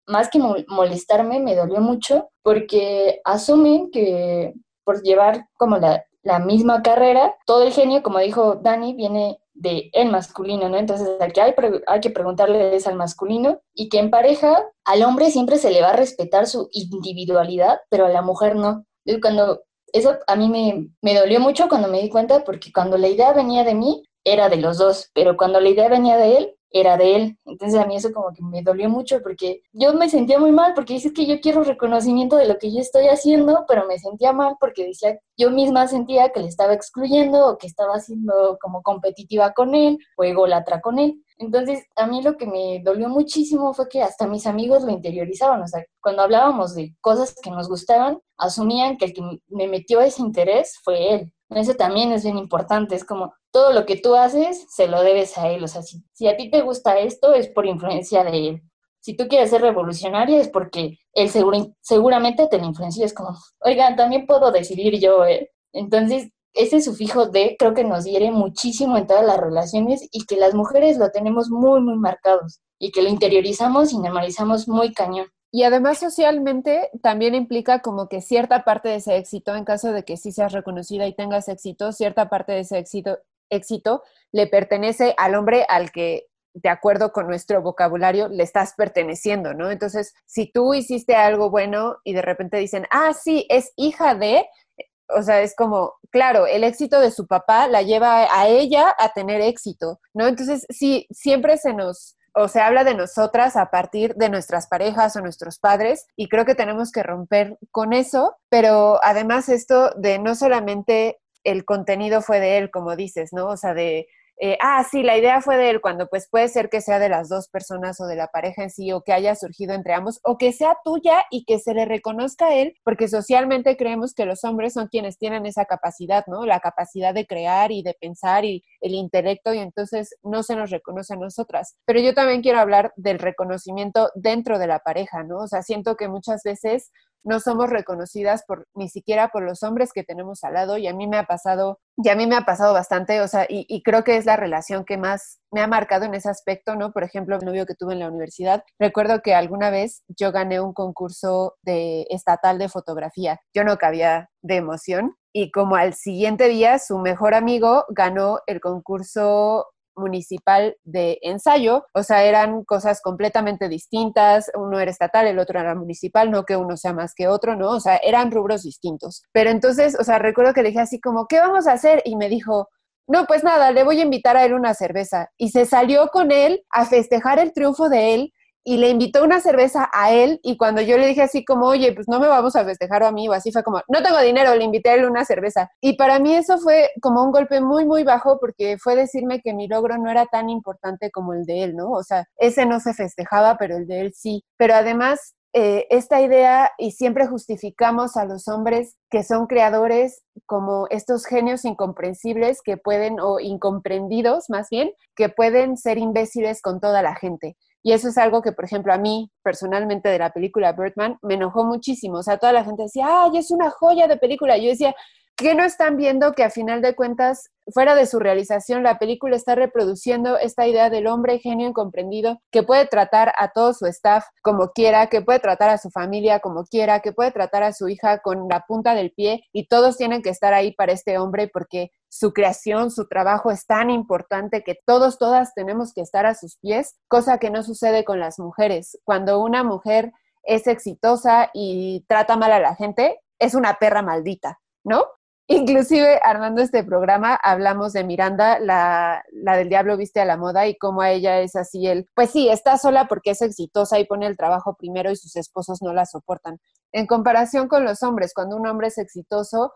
más que molestarme, me dolió mucho, porque asumen que por llevar como la, la misma carrera, todo el genio, como dijo Dani, viene de el masculino, ¿no? Entonces aquí hay, hay que preguntarle al masculino y que en pareja al hombre siempre se le va a respetar su individualidad, pero a la mujer no. Cuando eso a mí me, me dolió mucho cuando me di cuenta porque cuando la idea venía de mí era de los dos, pero cuando la idea venía de él era de él. Entonces a mí eso como que me dolió mucho porque yo me sentía muy mal porque dices que yo quiero reconocimiento de lo que yo estoy haciendo, pero me sentía mal porque decía, yo misma sentía que le estaba excluyendo o que estaba siendo como competitiva con él o ególatra con él. Entonces, a mí lo que me dolió muchísimo fue que hasta mis amigos lo interiorizaban, o sea, cuando hablábamos de cosas que nos gustaban, asumían que el que me metió ese interés fue él. Eso también es bien importante, es como todo lo que tú haces se lo debes a él, o sea, si, a ti te gusta esto es por influencia de él. Si tú quieres ser revolucionaria es porque él seguramente te lo influencia, es como, oigan, también puedo decidir yo, ¿eh? Entonces, ese sufijo de creo que nos hiere muchísimo en todas las relaciones y que las mujeres lo tenemos muy, muy marcados y que lo interiorizamos y normalizamos muy cañón. Y además socialmente también implica como que cierta parte de ese éxito, en caso de que sí seas reconocida y tengas éxito, cierta parte de ese éxito, éxito le pertenece al hombre al que, de acuerdo con nuestro vocabulario, le estás perteneciendo, ¿no? Entonces, si tú hiciste algo bueno y de repente dicen, ah, sí, es hija de, o sea, es como, claro, el éxito de su papá la lleva a ella a tener éxito, ¿no? Entonces, sí, siempre se nos o se habla de nosotras a partir de nuestras parejas o nuestros padres y creo que tenemos que romper con eso, pero además esto de no solamente el contenido fue de él, como dices, ¿no? O sea, de eh, ah, sí, la idea fue de él, cuando pues puede ser que sea de las dos personas o de la pareja en sí, o que haya surgido entre ambos, o que sea tuya y que se le reconozca a él, porque socialmente creemos que los hombres son quienes tienen esa capacidad, ¿no? La capacidad de crear y de pensar y el intelecto, y entonces no se nos reconoce a nosotras. Pero yo también quiero hablar del reconocimiento dentro de la pareja, ¿no? O sea, siento que muchas veces no somos reconocidas por ni siquiera por los hombres que tenemos al lado y a mí me ha pasado, y a mí me ha pasado bastante, o sea, y, y, creo que es la relación que más me ha marcado en ese aspecto, ¿no? Por ejemplo, el novio que tuve en la universidad, recuerdo que alguna vez yo gané un concurso de estatal de fotografía, yo no cabía de emoción y como al siguiente día su mejor amigo ganó el concurso municipal de ensayo, o sea, eran cosas completamente distintas, uno era estatal, el otro era municipal, no que uno sea más que otro, ¿no? O sea, eran rubros distintos. Pero entonces, o sea, recuerdo que le dije así como, ¿qué vamos a hacer? Y me dijo, no, pues nada, le voy a invitar a él una cerveza. Y se salió con él a festejar el triunfo de él y le invitó una cerveza a él y cuando yo le dije así como, oye, pues no me vamos a festejar a mí o así fue como, no tengo dinero, le invité a él una cerveza. Y para mí eso fue como un golpe muy, muy bajo porque fue decirme que mi logro no era tan importante como el de él, ¿no? O sea, ese no se festejaba, pero el de él sí. Pero además eh, esta idea y siempre justificamos a los hombres que son creadores como estos genios incomprensibles que pueden, o incomprendidos más bien, que pueden ser imbéciles con toda la gente. Y eso es algo que, por ejemplo, a mí personalmente de la película Birdman me enojó muchísimo. O sea, toda la gente decía, ay, es una joya de película. yo decía, ¿Qué no están viendo que a final de cuentas, fuera de su realización, la película está reproduciendo esta idea del hombre genio incomprendido que puede tratar a todo su staff como quiera, que puede tratar a su familia como quiera, que puede tratar a su hija con la punta del pie y todos tienen que estar ahí para este hombre porque su creación, su trabajo es tan importante que todos, todas tenemos que estar a sus pies, cosa que no sucede con las mujeres. Cuando una mujer es exitosa y trata mal a la gente, es una perra maldita, ¿no? Inclusive armando este programa hablamos de Miranda, la, la, del diablo viste a la moda y cómo a ella es así el, pues sí, está sola porque es exitosa y pone el trabajo primero y sus esposos no la soportan. En comparación con los hombres, cuando un hombre es exitoso,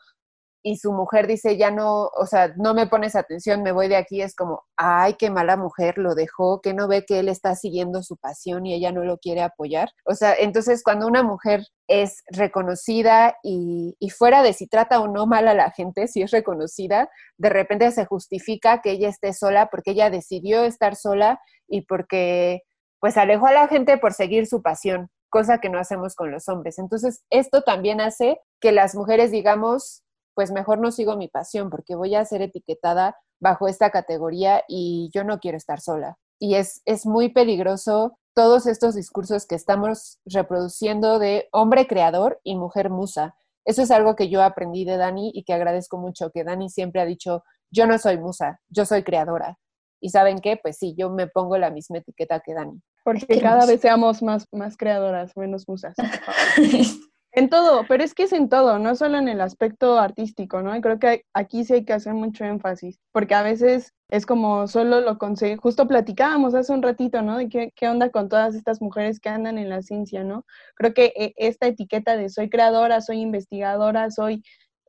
y su mujer dice, ya no, o sea, no me pones atención, me voy de aquí, es como, ay, qué mala mujer, lo dejó, que no ve que él está siguiendo su pasión y ella no lo quiere apoyar. O sea, entonces cuando una mujer es reconocida y, fuera de si trata o no mal a la gente, si es reconocida, de repente se justifica que ella esté sola porque ella decidió estar sola y porque pues alejó a la gente por seguir su pasión cosa que no hacemos con los hombres. Entonces, esto también hace que las mujeres digamos, pues mejor no sigo mi pasión porque voy a ser etiquetada bajo esta categoría y yo no quiero estar sola. Y es, es muy peligroso todos estos discursos que estamos reproduciendo de hombre creador y mujer musa. Eso es algo que yo aprendí de Dani y que agradezco mucho, que Dani siempre ha dicho, yo no soy musa, yo soy creadora. Y saben qué, pues sí, yo me pongo la misma etiqueta que Dani. Porque cada vez seamos más, más creadoras, menos musas. En todo, pero es que es en todo, no solo en el aspecto artístico, ¿no? Y creo que aquí sí hay que hacer mucho énfasis, porque a veces es como solo lo conseguí, justo platicábamos hace un ratito, ¿no? De qué, qué, onda con todas estas mujeres que andan en la ciencia, ¿no? Creo que eh, esta etiqueta de soy creadora, soy investigadora, soy...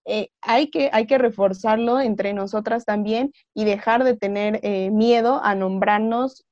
Eh, hay, que, hay que reforzarlo entre nosotras también y dejar de tener eh, miedo a nombrarnos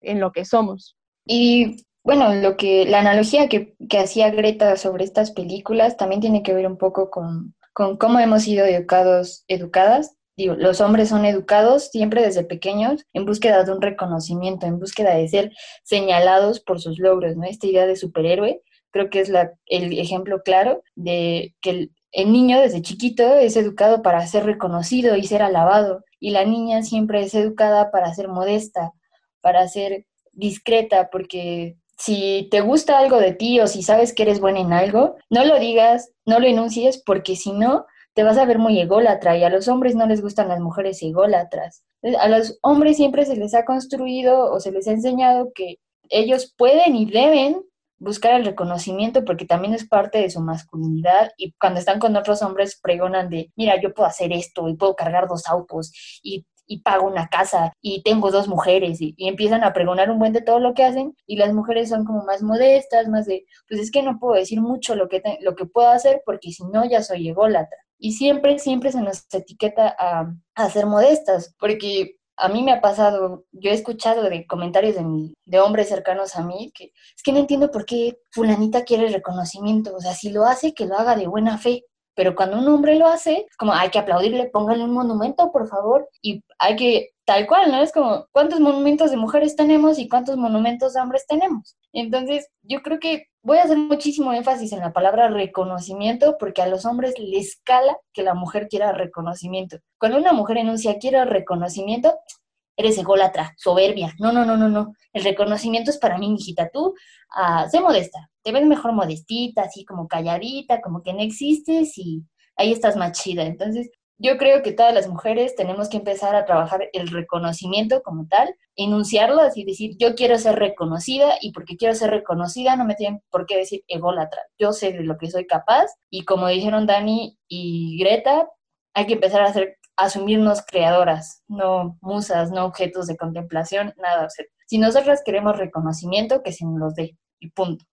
en lo que somos. Y bueno, lo que, la analogía que, hacía Greta sobre estas películas también tiene que ver un poco con, cómo hemos sido educados, educadas. Digo, los hombres son educados siempre desde pequeños en búsqueda de un reconocimiento, en búsqueda de ser señalados por sus logros, ¿no? Esta idea de superhéroe creo que es la, el ejemplo claro de que el, el niño desde chiquito es educado para ser reconocido y ser alabado, y la niña siempre es educada para ser modesta, para ser discreta, porque si te gusta algo de ti o si sabes que eres buena en algo, no lo digas, no lo enuncies, porque si no, te vas a ver muy ególatra y a los hombres no les gustan las mujeres ególatras. A los hombres siempre se les ha construido o se les ha enseñado que ellos pueden y deben buscar el reconocimiento porque también es parte de su masculinidad y cuando están con otros hombres pregonan de, mira, yo puedo hacer esto y puedo cargar dos autos y y pago una casa y tengo dos mujeres y, empiezan a pregonar un buen de todo lo que hacen y las mujeres son como más modestas, más de, pues es que no puedo decir mucho lo que, lo que puedo hacer porque si no ya soy ególatra. Y siempre, siempre se nos etiqueta a, a ser modestas, porque a mí me ha pasado, yo he escuchado de comentarios de, de hombres cercanos a mí que es que no entiendo por qué fulanita quiere reconocimiento, o sea, si lo hace, que lo haga de buena fe, pero cuando un hombre lo hace, es como hay que aplaudirle, póngale un monumento, por favor, y hay que, tal cual, ¿no? Es como, ¿cuántos monumentos de mujeres tenemos y cuántos monumentos de hombres tenemos? Entonces, yo creo que voy a hacer muchísimo énfasis en la palabra reconocimiento porque a los hombres les cala que la mujer quiera reconocimiento. Cuando una mujer enuncia quiero reconocimiento, eres ególatra, soberbia. No, no, no, no, no. El reconocimiento es para mí, hijita. Tú, uh, sé modesta. Te ves mejor modestita, así como calladita, como que no existes y ahí estás más chida. Entonces, yo creo que todas las mujeres tenemos que empezar a trabajar el reconocimiento como tal, enunciarlo, así decir, yo quiero ser reconocida y porque quiero ser reconocida no me tienen por qué decir ególatra. Yo sé de lo que soy capaz y como dijeron Dani y Greta, hay que empezar a hacer asumirnos creadoras, no musas, no objetos de contemplación, nada. si nosotras queremos reconocimiento, que se nos los dé y punto.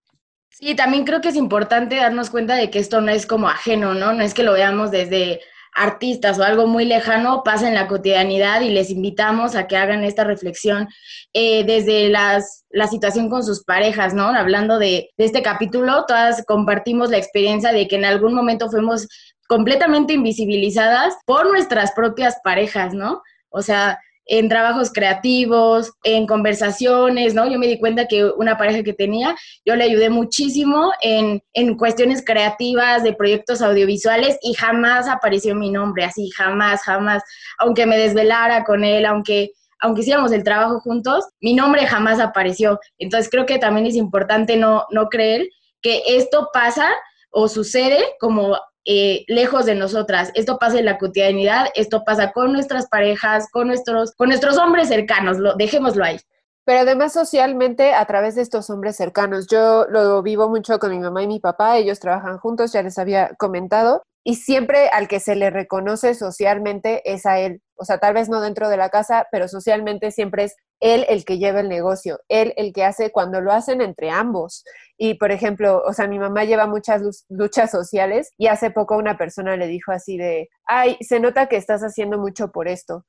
Sí, también creo que es importante darnos cuenta de que esto no es como ajeno, ¿no? No es que lo veamos desde artistas o algo muy lejano pasa en la cotidianidad y les invitamos a que hagan esta reflexión eh, desde las, la situación con sus parejas, ¿no? Hablando de, de este capítulo, todas compartimos la experiencia de que en algún momento fuimos completamente invisibilizadas por nuestras propias parejas, ¿no? O sea, en trabajos creativos, en conversaciones, ¿no? Yo me di cuenta que una pareja que tenía, yo le ayudé muchísimo en, en cuestiones creativas de proyectos audiovisuales y jamás apareció mi nombre, así, jamás, jamás, aunque me desvelara con él, aunque aunque hiciéramos el trabajo juntos, mi nombre jamás apareció. Entonces creo que también es importante no, no creer que esto pasa o sucede como eh, lejos de nosotras. Esto pasa en la cotidianidad, esto pasa con nuestras parejas, con nuestros, con nuestros hombres cercanos, lo, dejémoslo ahí. Pero además socialmente a través de estos hombres cercanos. Yo lo vivo mucho con mi mamá y mi papá, ellos trabajan juntos, ya les había comentado, y siempre al que se le reconoce socialmente es a él. O sea, tal vez no dentro de la casa, pero socialmente siempre es él el que lleva el negocio, él el que hace cuando lo hacen entre ambos. Y por ejemplo, o sea, mi mamá lleva muchas luchas sociales y hace poco una persona le dijo así de, ay, se nota que estás haciendo mucho por esto,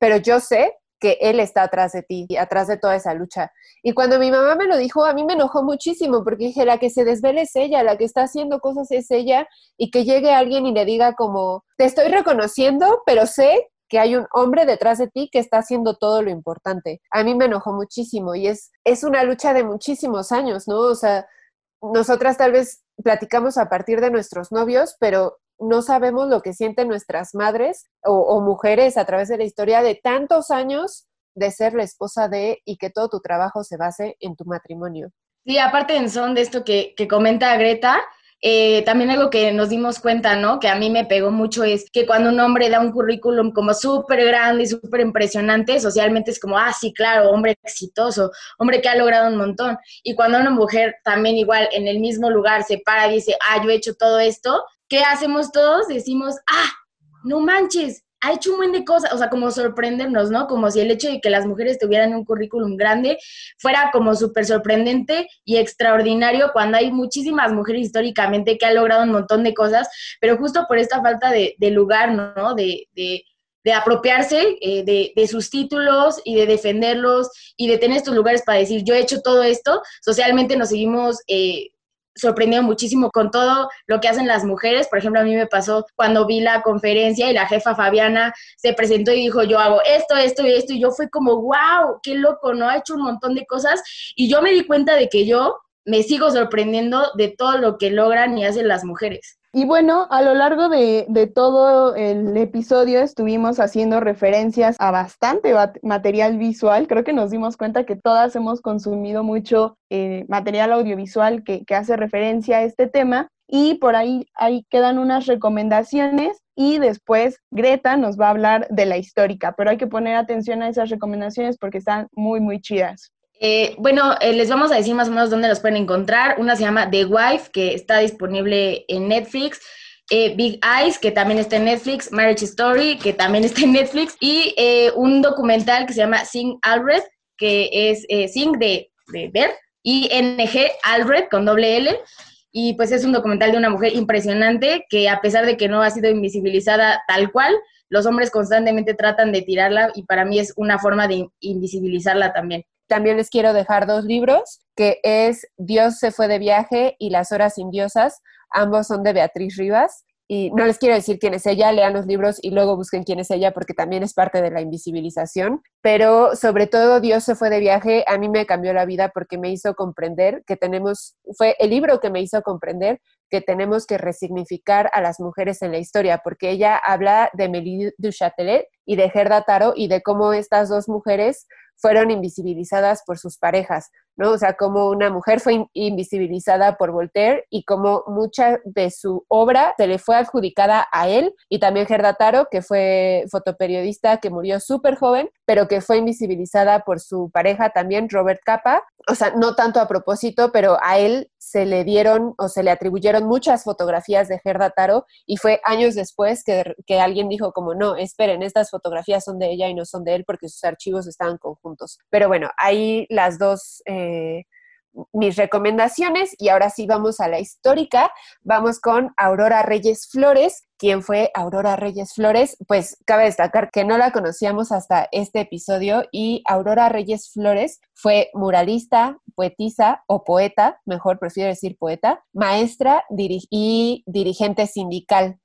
pero yo sé que él está atrás de ti, atrás de toda esa lucha. Y cuando mi mamá me lo dijo, a mí me enojó muchísimo porque dije, la que se desvele es ella, la que está haciendo cosas es ella, y que llegue alguien y le diga como, te estoy reconociendo, pero sé que hay un hombre detrás de ti que está haciendo todo lo importante. A mí me enojó muchísimo y es, es una lucha de muchísimos años, ¿no? O sea, nosotras tal vez platicamos a partir de nuestros novios, pero no sabemos lo que sienten nuestras madres o, mujeres a través de la historia de tantos años de ser la esposa de y que todo tu trabajo se base en tu matrimonio. Sí, aparte en son de esto que, que comenta Greta, eh, también algo que nos dimos cuenta, ¿no? Que a mí me pegó mucho es que cuando un hombre da un currículum como súper grande y súper impresionante, socialmente es como, ah, sí, claro, hombre exitoso, hombre que ha logrado un montón. Y cuando una mujer también igual en el mismo lugar se para y dice, ah, yo he hecho todo esto, ¿qué hacemos todos? Decimos, ah, no manches, ha hecho un buen de cosas, o sea, como sorprendernos, ¿no? Como si el hecho de que las mujeres tuvieran un currículum grande fuera como súper sorprendente y extraordinario cuando hay muchísimas mujeres históricamente que han logrado un montón de cosas, pero justo por esta falta de, lugar, ¿no? De, apropiarse eh, de, sus títulos y de defenderlos y de tener estos lugares para decir, yo he hecho todo esto, socialmente nos seguimos eh, sorprendido muchísimo con todo lo que hacen las mujeres. Por ejemplo, a mí me pasó cuando vi la conferencia y la jefa Fabiana se presentó y dijo, yo hago esto, esto y esto. Y yo fui como, wow, qué loco, ¿no? Ha hecho un montón de cosas. Y yo me di cuenta de que yo me sigo sorprendiendo de todo lo que logran y hacen las mujeres. Y bueno, a lo largo de, todo el episodio estuvimos haciendo referencias a bastante material visual. Creo que nos dimos cuenta que todas hemos consumido mucho eh, material audiovisual que, hace referencia a este tema. Y por ahí, ahí quedan unas recomendaciones y después Greta nos va a hablar de la histórica, pero hay que poner atención a esas recomendaciones porque están muy, muy chidas. Eh, bueno, eh, les vamos a decir más o menos dónde los pueden encontrar. Una se llama The Wife, que está disponible en Netflix. Eh, Big Eyes, que también está en Netflix. Marriage Story, que también está en Netflix. Y un documental que se llama Sing Alred, que es Sing de, de ver. Y NG Alred con doble L. Y pues es un documental de una mujer impresionante que a pesar de que no ha sido invisibilizada tal cual, los hombres constantemente tratan de tirarla y para mí es una forma de invisibilizarla también. También les quiero dejar dos libros, que es Dios se fue de viaje y Las horas indiosas. Ambos son de Beatriz Rivas. Y no les quiero decir quién es ella, lean los libros y luego busquen quién es ella porque también es parte de la invisibilización. Pero sobre todo Dios se fue de viaje, a mí me cambió la vida porque me hizo comprender que tenemos, fue el libro que me hizo comprender que tenemos que resignificar a las mujeres en la historia, porque ella habla de Mélie du Châtelet y de Gerda Taro y de cómo estas dos mujeres fueron invisibilizadas por sus parejas, ¿no? O sea, como una mujer fue invisibilizada por Voltaire y como mucha de su obra se le fue adjudicada a él y también Gerda Taro, que fue fotoperiodista que murió súper joven, pero que fue invisibilizada por su pareja también, Robert Capa. O sea, no tanto a propósito, pero a él se le dieron o se le atribuyeron muchas fotografías de Gerda Taro y fue años después que, que alguien dijo como, no, esperen, estas fotografías son de ella y no son de él porque sus archivos estaban conjuntos. Pero bueno, ahí las dos... Eh, mis recomendaciones y ahora sí vamos a la histórica. Vamos con Aurora Reyes Flores. ¿Quién fue Aurora Reyes Flores? Pues cabe destacar que no la conocíamos hasta este episodio y Aurora Reyes Flores fue muralista, poetisa o poeta, mejor prefiero decir poeta, maestra y dirigente sindical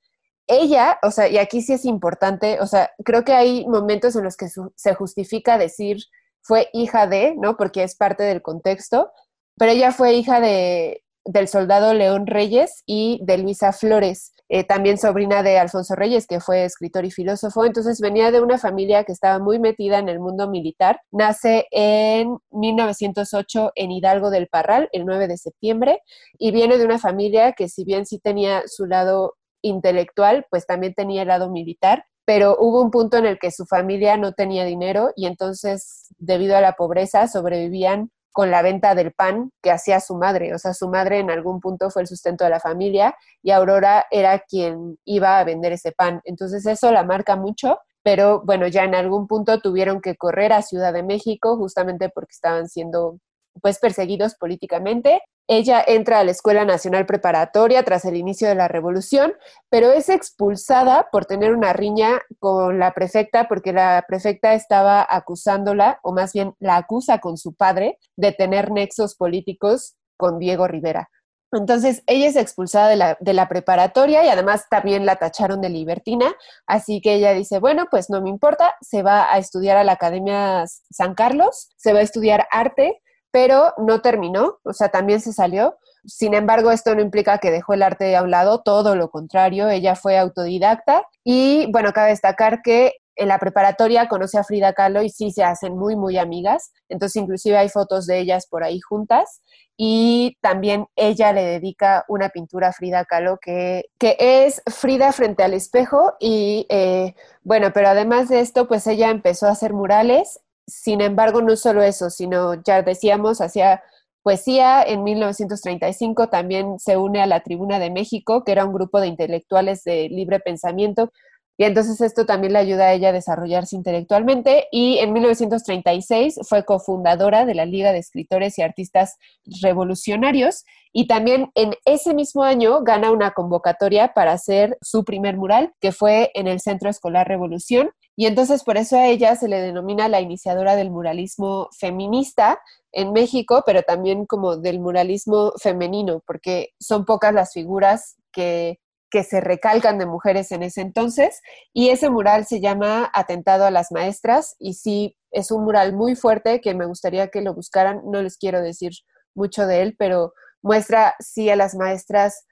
ella, o sea, y aquí sí es importante, o sea, creo que hay momentos en los que se justifica decir fue hija de, ¿no? Porque es parte del contexto, pero ella fue hija de, del soldado León Reyes y de Luisa Flores, eh, también sobrina de Alfonso Reyes, que fue escritor y filósofo. Entonces venía de una familia que estaba muy metida en el mundo militar. Nace en 1908 en Hidalgo del Parral, el 9 de septiembre, y viene de una familia que si bien sí tenía su lado intelectual, pues también tenía el lado militar, pero hubo un punto en el que su familia no tenía dinero y entonces, debido a la pobreza, sobrevivían con la venta del pan que hacía su madre. O sea, su madre en algún punto fue el sustento de la familia y Aurora era quien iba a vender ese pan. Entonces eso la marca mucho, pero bueno, ya en algún punto tuvieron que correr a Ciudad de México justamente porque estaban siendo pues perseguidos políticamente. Ella entra a la Escuela Nacional Preparatoria tras el inicio de la revolución, pero es expulsada por tener una riña con la prefecta porque la prefecta estaba acusándola, o más bien la acusa con su padre, de tener nexos políticos con Diego Rivera. Entonces, ella es expulsada de la, de la, preparatoria y además también la tacharon de libertina, así que ella dice, bueno, pues no me importa, se va a estudiar a la Academia San Carlos, se va a estudiar arte, pero no terminó, o sea, también se salió. Sin embargo, esto no implica que dejó el arte a un lado, todo lo contrario, ella fue autodidacta. Y bueno, cabe destacar que en la preparatoria conoce a Frida Kahlo y sí se hacen muy, muy amigas, entonces inclusive hay fotos de ellas por ahí juntas. Y también ella le dedica una pintura a Frida Kahlo que, que es Frida frente al espejo. Y eh, bueno, pero además de esto, pues ella empezó a hacer murales sin embargo, no solo eso, sino ya decíamos, hacía poesía. En 1935 también se une a la Tribuna de México, que era un grupo de intelectuales de libre pensamiento. Y entonces esto también le ayuda a ella a desarrollarse intelectualmente. Y en 1936 fue cofundadora de la Liga de Escritores y Artistas Revolucionarios. Y también en ese mismo año gana una convocatoria para hacer su primer mural, que fue en el Centro Escolar Revolución. Y entonces por eso a ella se le denomina la iniciadora del muralismo feminista en México, pero también como del muralismo femenino, porque son pocas las figuras que, que se recalcan de mujeres en ese entonces. Y ese mural se llama Atentado a las Maestras y sí, es un mural muy fuerte que me gustaría que lo buscaran. No les quiero decir mucho de él, pero muestra sí a las maestras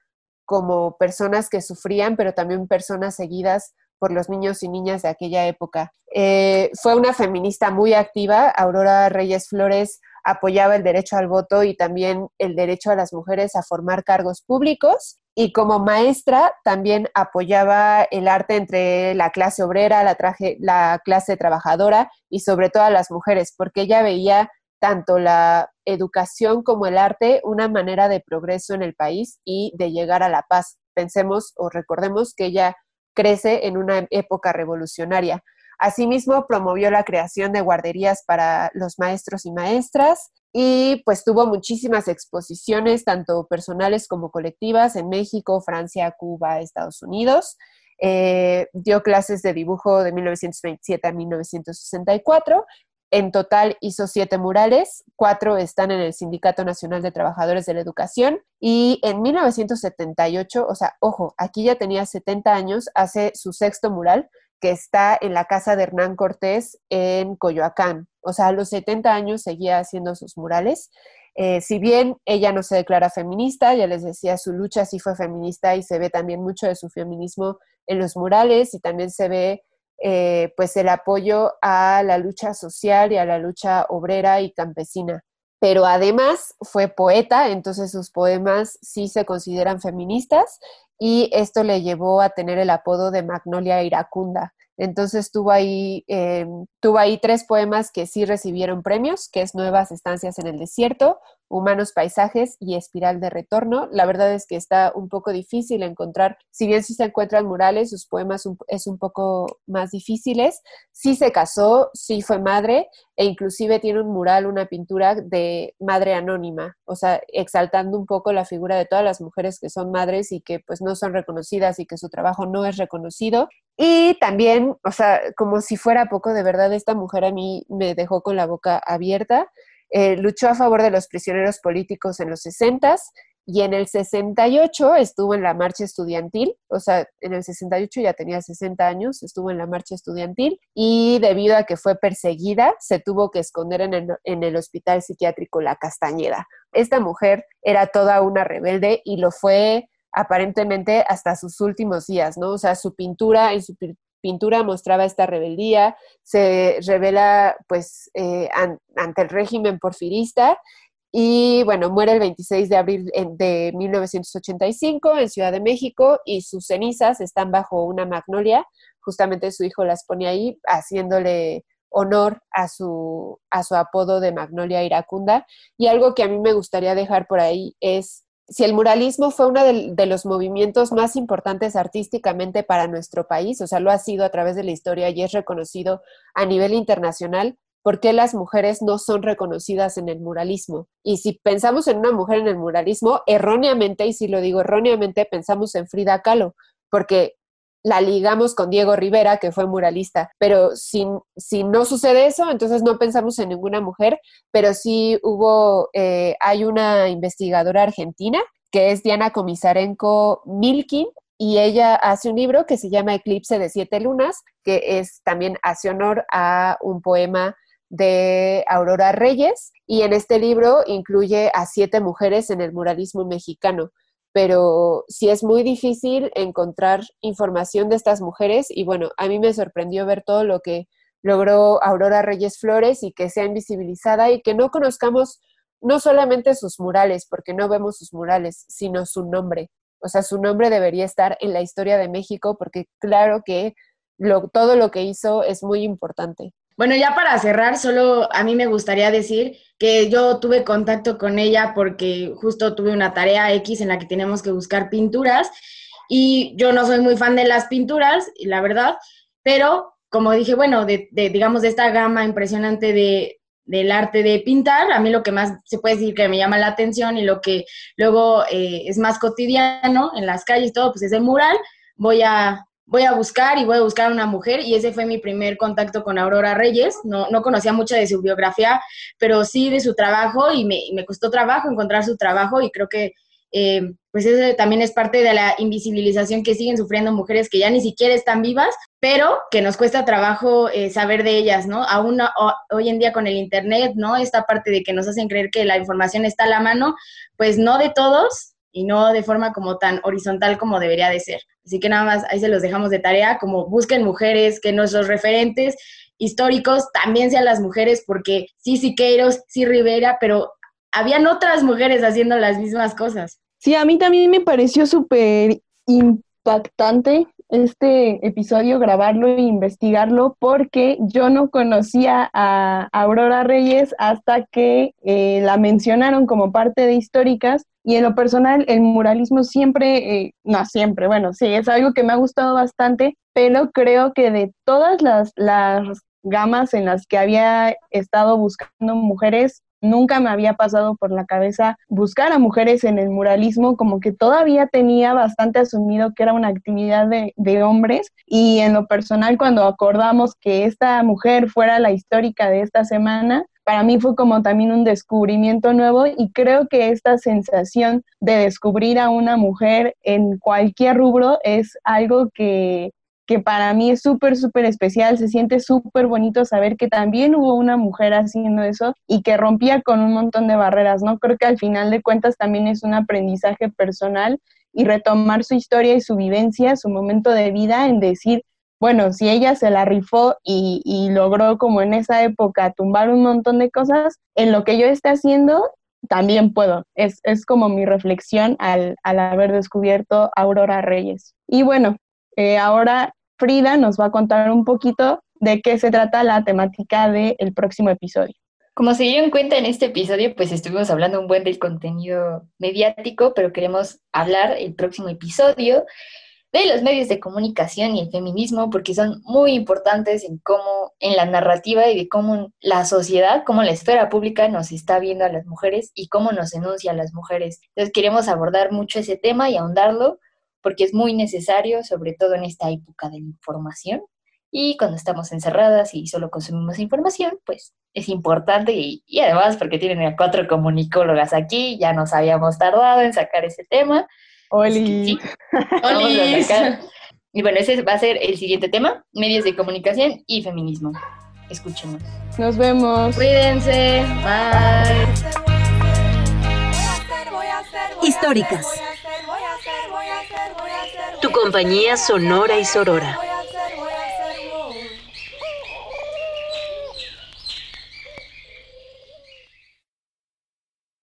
como personas que sufrían, pero también personas seguidas por los niños y niñas de aquella época. Eh, fue una feminista muy activa. Aurora Reyes Flores apoyaba el derecho al voto y también el derecho a las mujeres a formar cargos públicos. Y como maestra también apoyaba el arte entre la clase obrera, la, la clase trabajadora y sobre todo a las mujeres, porque ella veía tanto la educación como el arte una manera de progreso en el país y de llegar a la paz. Pensemos o recordemos que ella crece en una época revolucionaria. Asimismo, promovió la creación de guarderías para los maestros y maestras y pues tuvo muchísimas exposiciones, tanto personales como colectivas, en México, Francia, Cuba, Estados Unidos. Eh, dio clases de dibujo de 1927 a 1964 en total hizo siete murales, cuatro están en el Sindicato Nacional de Trabajadores de la Educación. Y en 1978, o sea, ojo, aquí ya tenía 70 años, hace su sexto mural que está en la casa de Hernán Cortés en Coyoacán. O sea, a los 70 años seguía haciendo sus murales. Eh, si bien ella no se declara feminista, ya les decía, su lucha sí fue feminista y se ve también mucho de su feminismo en los murales y también se ve eh, pues el apoyo a la lucha social y a la lucha obrera y campesina. Pero además fue poeta, entonces sus poemas sí se consideran feministas y esto le llevó a tener el apodo de Magnolia Iracunda. Entonces tuvo ahí, eh, tuvo ahí tres poemas que sí recibieron premios, que es Nuevas Estancias en el Desierto, Humanos Paisajes y Espiral de Retorno. La verdad es que está un poco difícil encontrar, si bien sí se encuentran murales, sus poemas es un poco más difíciles. Sí se casó, sí fue madre e inclusive tiene un mural, una pintura de madre anónima, o sea, exaltando un poco la figura de todas las mujeres que son madres y que pues no son reconocidas y que su trabajo no es reconocido. Y también, o sea, como si fuera poco, de verdad, esta mujer a mí me dejó con la boca abierta. Eh, luchó a favor de los prisioneros políticos en los 60 y en el 68 estuvo en la marcha estudiantil, o sea, en el 68 ya tenía 60 años, estuvo en la marcha estudiantil y debido a que fue perseguida, se tuvo que esconder en el, en el hospital psiquiátrico La Castañeda. Esta mujer era toda una rebelde y lo fue aparentemente hasta sus últimos días, ¿no? O sea, su pintura, en su pintura mostraba esta rebeldía, se revela pues eh, ante el régimen porfirista y bueno, muere el 26 de abril de 1985 en Ciudad de México y sus cenizas están bajo una magnolia. Justamente su hijo las pone ahí haciéndole honor a su, a su apodo de Magnolia Iracunda. Y algo que a mí me gustaría dejar por ahí es, si el muralismo fue uno de, los movimientos más importantes artísticamente para nuestro país, o sea, lo ha sido a través de la historia y es reconocido a nivel internacional, por qué las mujeres no son reconocidas en el muralismo. Y si pensamos en una mujer en el muralismo, erróneamente, y si lo digo erróneamente, pensamos en Frida Kahlo, porque la ligamos con Diego Rivera, que fue muralista, pero si, si no sucede eso, entonces no pensamos en ninguna mujer, pero sí hubo, eh, hay una investigadora argentina que es Diana Comisarenko Milkin, y ella hace un libro que se llama Eclipse de Siete Lunas, que es también hace honor a un poema de Aurora Reyes y en este libro incluye a siete mujeres en el muralismo mexicano, pero sí es muy difícil encontrar información de estas mujeres y bueno, a mí me sorprendió ver todo lo que logró Aurora Reyes Flores y que sea invisibilizada y que no conozcamos no solamente sus murales, porque no vemos sus murales, sino su nombre. O sea, su nombre debería estar en la historia de México porque claro que todo lo que hizo es muy importante. Bueno, ya para cerrar, solo a mí me gustaría decir que yo tuve contacto con ella porque justo tuve una tarea X en la que tenemos que buscar pinturas y yo no soy muy fan de las pinturas, la verdad, pero como dije, bueno, de, digamos de esta gama impresionante de, del arte de pintar, a mí lo que más se puede decir que me llama la atención y lo que luego eh, es más cotidiano en las calles, todo, pues es el mural. Voy a voy a buscar y voy a buscar a una mujer y ese fue mi primer contacto con Aurora Reyes. No, no conocía mucho de su biografía, pero sí de su trabajo y me, me costó trabajo encontrar su trabajo y creo que eh, pues eso también es parte de la invisibilización que siguen sufriendo mujeres que ya ni siquiera están vivas, pero que nos cuesta trabajo eh, saber de ellas, ¿no? Aún hoy en día con el Internet, ¿no? Esta parte de que nos hacen creer que la información está a la mano, pues no de todos, y no de forma como tan horizontal como debería de ser. Así que nada más ahí se los dejamos de tarea, como busquen mujeres, que nuestros referentes históricos también sean las mujeres, porque sí Siqueiros, sí Rivera, pero habían otras mujeres haciendo las mismas cosas. Sí, a mí también me pareció súper impactante este episodio, grabarlo e investigarlo, porque yo no conocía a Aurora Reyes hasta que eh, la mencionaron como parte de históricas y en lo personal, el muralismo siempre, eh, no siempre, bueno, sí, es algo que me ha gustado bastante, pero creo que de todas las, las gamas en las que había estado buscando mujeres, nunca me había pasado por la cabeza buscar a mujeres en el muralismo, como que todavía tenía bastante asumido que era una actividad de, de, hombres y en lo personal cuando acordamos que esta mujer fuera la histórica de esta semana, para mí fue como también un descubrimiento nuevo y creo que esta sensación de descubrir a una mujer en cualquier rubro es algo que, que para mí es súper, súper especial. Se siente súper bonito saber que también hubo una mujer haciendo eso y que rompía con un montón de barreras, ¿no? Creo que al final de cuentas también es un aprendizaje personal y retomar su historia y su vivencia, su momento de vida en decir, bueno, si ella se la rifó y, logró como en esa época tumbar un montón de cosas, en lo que yo esté haciendo también puedo. Es, es como mi reflexión al, al, haber descubierto Aurora Reyes. Y bueno, eh, ahora Frida nos va a contar un poquito de qué se trata la temática del próximo episodio. Como se dieron cuenta en este episodio, pues estuvimos hablando un buen del contenido mediático, pero queremos hablar el próximo episodio de los medios de comunicación y el feminismo, porque son muy importantes en cómo, en la narrativa y de cómo la sociedad, cómo la esfera pública nos está viendo a las mujeres y cómo nos enuncia a las mujeres. Entonces queremos abordar mucho ese tema y ahondarlo, porque es muy necesario, sobre todo en esta época de la información. Y cuando estamos encerradas y solo consumimos información, pues es importante y, y además porque tienen a cuatro comunicólogas aquí, ya nos habíamos tardado en sacar ese tema. Oli. Oli. Y bueno, ese va a ser el siguiente tema, medios de comunicación y feminismo. Escúchenos. Nos vemos. Cuídense. Bye. Históricas. Tu compañía sonora y sorora.